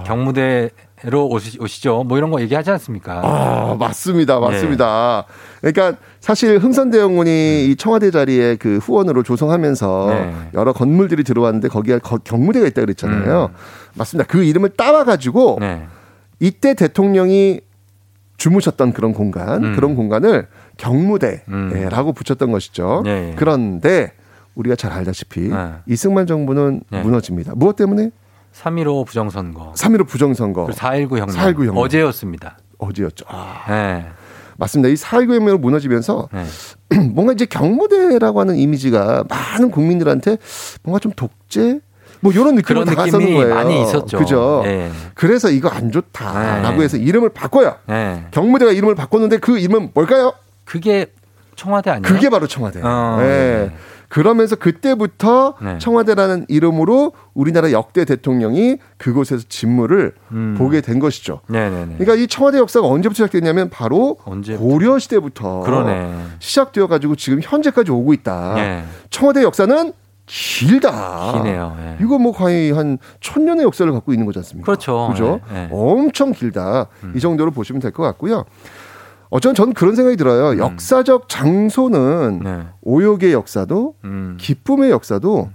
경무대 로 오시, 오시죠. 뭐 이런 거 얘기하지 않습니까? 아, 맞습니다. 맞습니다. 그러니까 사실 흥선대원군이 이 청와대 자리에 그 후원으로 조성하면서 네. 여러 건물들이 들어왔는데 거기에 거- 경무대가 있다 그랬잖아요. 맞습니다. 그 이름을 따와 가지고 네. 이때 대통령이 주무셨던 그런 공간, 음. 그런 공간을 음. 경무대라고 붙였던 것이죠. 네. 그런데 우리가 잘 알다시피 네. 이승만 정부는 네. 무너집니다. 무엇 때문에? 3.15 부정선거. 3.15 부정선거. 4.19 혁명. 4.19 혁명. 어제였습니다. 어제였죠. 아, 네. 맞습니다. 이 4.19 혁명으로 무너지면서 뭔가 이제 경무대라고 하는 이미지가 많은 국민들한테 뭔가 좀 독재 뭐 이런 느낌으로 그런 다가서는 느낌이 거예요. 많이 있었죠. 그죠? 예. 그래서 이거 안 좋다라고 네. 해서 이름을 바꿔요. 네. 경무대가 이름을 바꿨는데 그 이름은 뭘까요? 그게 청와대 아니에요? 그게 바로 청와대. 어, 예. 네. 그러면서 그때부터 네. 청와대라는 이름으로 우리나라 역대 대통령이 그곳에서 직무를 음. 보게 된 것이죠. 네네네. 그러니까 이 청와대 역사가 언제부터 시작됐냐면 바로 고려 시대부터 그러네. 시작되어 가지고 지금 현재까지 오고 있다. 네. 청와대 역사는 길다. 기네요. 예. 이거 뭐 거의 한 천년의 역사를 갖고 있는 거지 않습니까? 그렇죠. 그죠? 엄청 길다. 이 정도로 보시면 될 것 같고요. 어쩌면 저는 그런 생각이 들어요. 음. 역사적 장소는 네. 오욕의 역사도 음. 기쁨의 역사도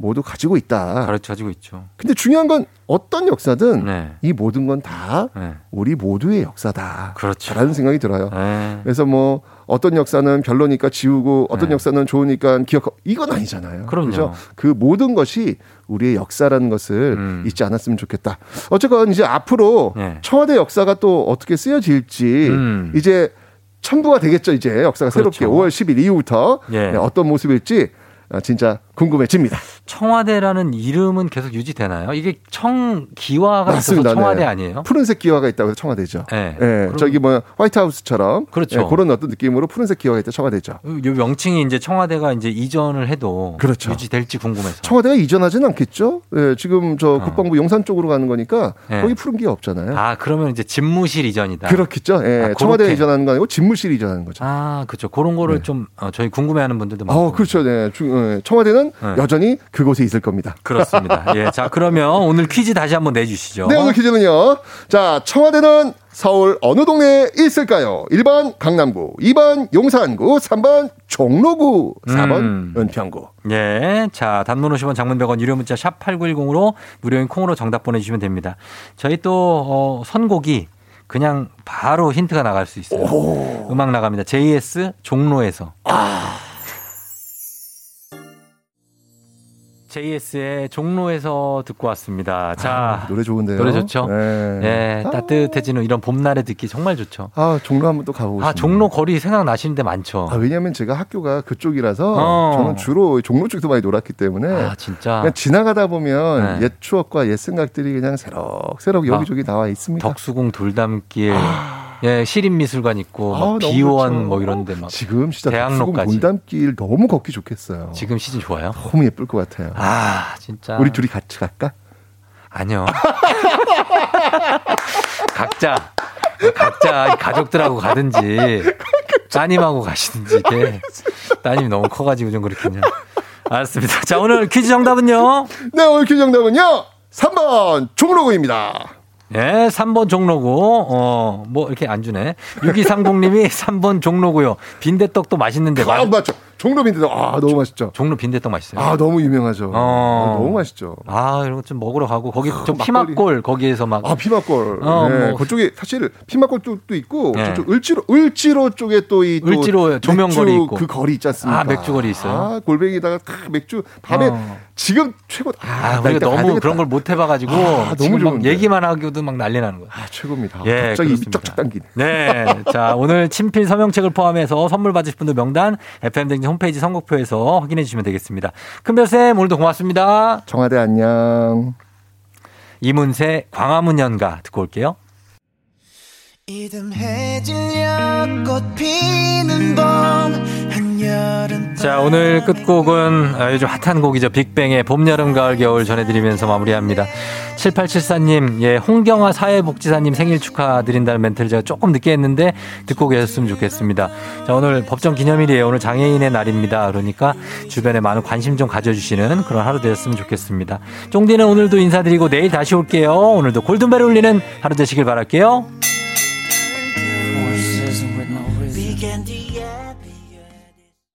모두 가지고 있다. 가르쳐지고 있죠. 근데 중요한 건 어떤 역사든 네. 이 모든 건다 네. 우리 모두의 역사다. 그렇죠. 라는 생각이 들어요. 네. 그래서 뭐 어떤 역사는 별로니까 지우고 어떤 네. 역사는 좋으니까 기억하고 이건 아니잖아요. 그럼요. 그죠? 그 모든 것이 우리의 역사라는 것을 음. 잊지 않았으면 좋겠다. 어쨌건 이제 앞으로 네. 청와대 역사가 또 어떻게 쓰여질지 음. 이제 첨부가 되겠죠. 이제 역사가 새롭게 그렇죠. 5월 10일 이후부터 예. 네, 어떤 모습일지 아, 진짜 궁금해집니다. 청와대라는 이름은 계속 유지되나요? 이게 청기화가 있어서 맞습니다. 청와대 네. 아니에요? 푸른색 기와가 있다고 해서 청와대죠. 네. 예, 그럼- 저기 뭐 화이트하우스처럼 그렇죠. 예, 그런 어떤 느낌으로 푸른색 기와가 있다 청와대죠. 요 명칭이 이제 청와대가 이제 이전을 해도 그렇죠. 유지될지 궁금해서. 청와대가 이전하지는 않겠죠. 예, 지금 저 어. 국방부 용산 쪽으로 가는 거니까 네. 거기 푸른 기가 없잖아요. 아 그러면 이제 집무실 이전이다. 그렇겠죠. 예, 아, 그렇게. 이전하는 거 아니고 집무실 이전하는 거죠. 아 그렇죠. 그런 거를 좀 어, 저희 궁금해하는 분들도 많고. 어, 그렇죠. 네. 청와대는 네. 여전히 그곳에 있을 겁니다. 그렇습니다. 예, 자 그러면 오늘 퀴즈 다시 한번 내주시죠. 네, 오늘 퀴즈는요. 자, 청와대는 서울 어느 동네에 있을까요? 1번 강남구, 2번 용산구, 3번 종로구, 4번 음. 은평구. 예. 자, 단문 50원 장문 100원 유료 문자 샵 8910으로 무료인 콩으로 정답 보내주시면 됩니다. 저희 또, 어, 선곡이 그냥 바로 힌트가 나갈 수 있어요. 음악 나갑니다. JS 종로에서. JS의 종로에서 듣고 왔습니다. 자, 아, 노래 좋은데요. 노래 좋죠? 네. 예, 따뜻해지는 이런 봄날에 듣기 정말 좋죠. 아, 종로 한번 또 가보고 아, 싶네요. 종로 거리 생각나시는 데 많죠. 아, 왜냐면 제가 학교가 그쪽이라서 어. 저는 주로 종로 쪽에서 많이 놀았기 때문에 아, 진짜. 그냥 지나가다 보면 네. 옛 추억과 옛 생각들이 그냥 새록새록 여기저기 나와 있습니다. 덕수궁 돌담길, 예, 시립미술관 있고, 막 아, 비원 좋죠. 뭐 이런데 막. 지금 진짜 대학로까지. 돌담길 너무 걷기 좋겠어요. 지금 시즌 좋아요? 너무 예쁠 것 같아요. 아, 진짜. 우리 둘이 같이 갈까? 아니요. 각자, 각자 가족들하고 가든지, 따님하고 가시든지, 이게. 따님이 너무 커가지고 좀 그렇군요. 알았습니다. 자, 오늘 퀴즈 정답은요? 네, 오늘 퀴즈 정답은요. 3번 종로구입니다. 예, 3번 종로구. 어, 뭐 이렇게 안 주네. 6230님이 3번 종로구요. 빈대떡도 맛있는데. 아, 맞죠. 종로 빈대떡. 아, 너무 맛있죠. 종로 빈대떡 맛있어요. 아, 너무 유명하죠. 어. 아, 너무 맛있죠. 아, 이런 거 좀 먹으러 가고 거기 좀 막걸리. 피막골 거기에서 막 아, 피막골. 어, 네, 뭐. 그쪽에 사실 피막골 쪽도 있고 네. 저쪽 을지로 을지로 쪽에 또이 을지로 조명거리 있고. 그 거리 있지 않습니까? 아, 맥주 거리 있어요? 아, 골뱅이다가 크, 맥주 밤에 어. 지금 최고. 아, 나 우리가 너무. 그런 걸 못 해봐가지고 아, 너무 지금 막. 얘기만 하기도 막 난리 나는 거야. 아, 최고입니다. 예, 갑자기 그렇습니다. 쩍쩍 당기네. 네. 자, 오늘 친필 서명책을 포함해서 선물 받으실 분들 명단 FM댕진 홈페이지 선곡표에서 확인해 주시면 되겠습니다. 큰별쌤, 오늘도 고맙습니다. 청와대 안녕. 이문세 광화문 연가 듣고 올게요. 이듬해질녘 꽃 피는 봄 자, 오늘 끝곡은 아, 요즘 핫한 곡이죠. 빅뱅의 봄, 여름, 가을, 겨울 전해드리면서 마무리합니다. 7874님, 예, 홍경화 사회복지사님 생일 축하드린다는 멘트를 제가 조금 늦게 했는데 듣고 계셨으면 좋겠습니다. 자, 오늘 법정 기념일이에요. 오늘 장애인의 날입니다. 그러니까 주변에 많은 관심 좀 가져주시는 그런 하루 되었으면 좋겠습니다. 쫑디는 오늘도 인사드리고 내일 다시 올게요. 오늘도 골든벨 울리는 하루 되시길 바랄게요.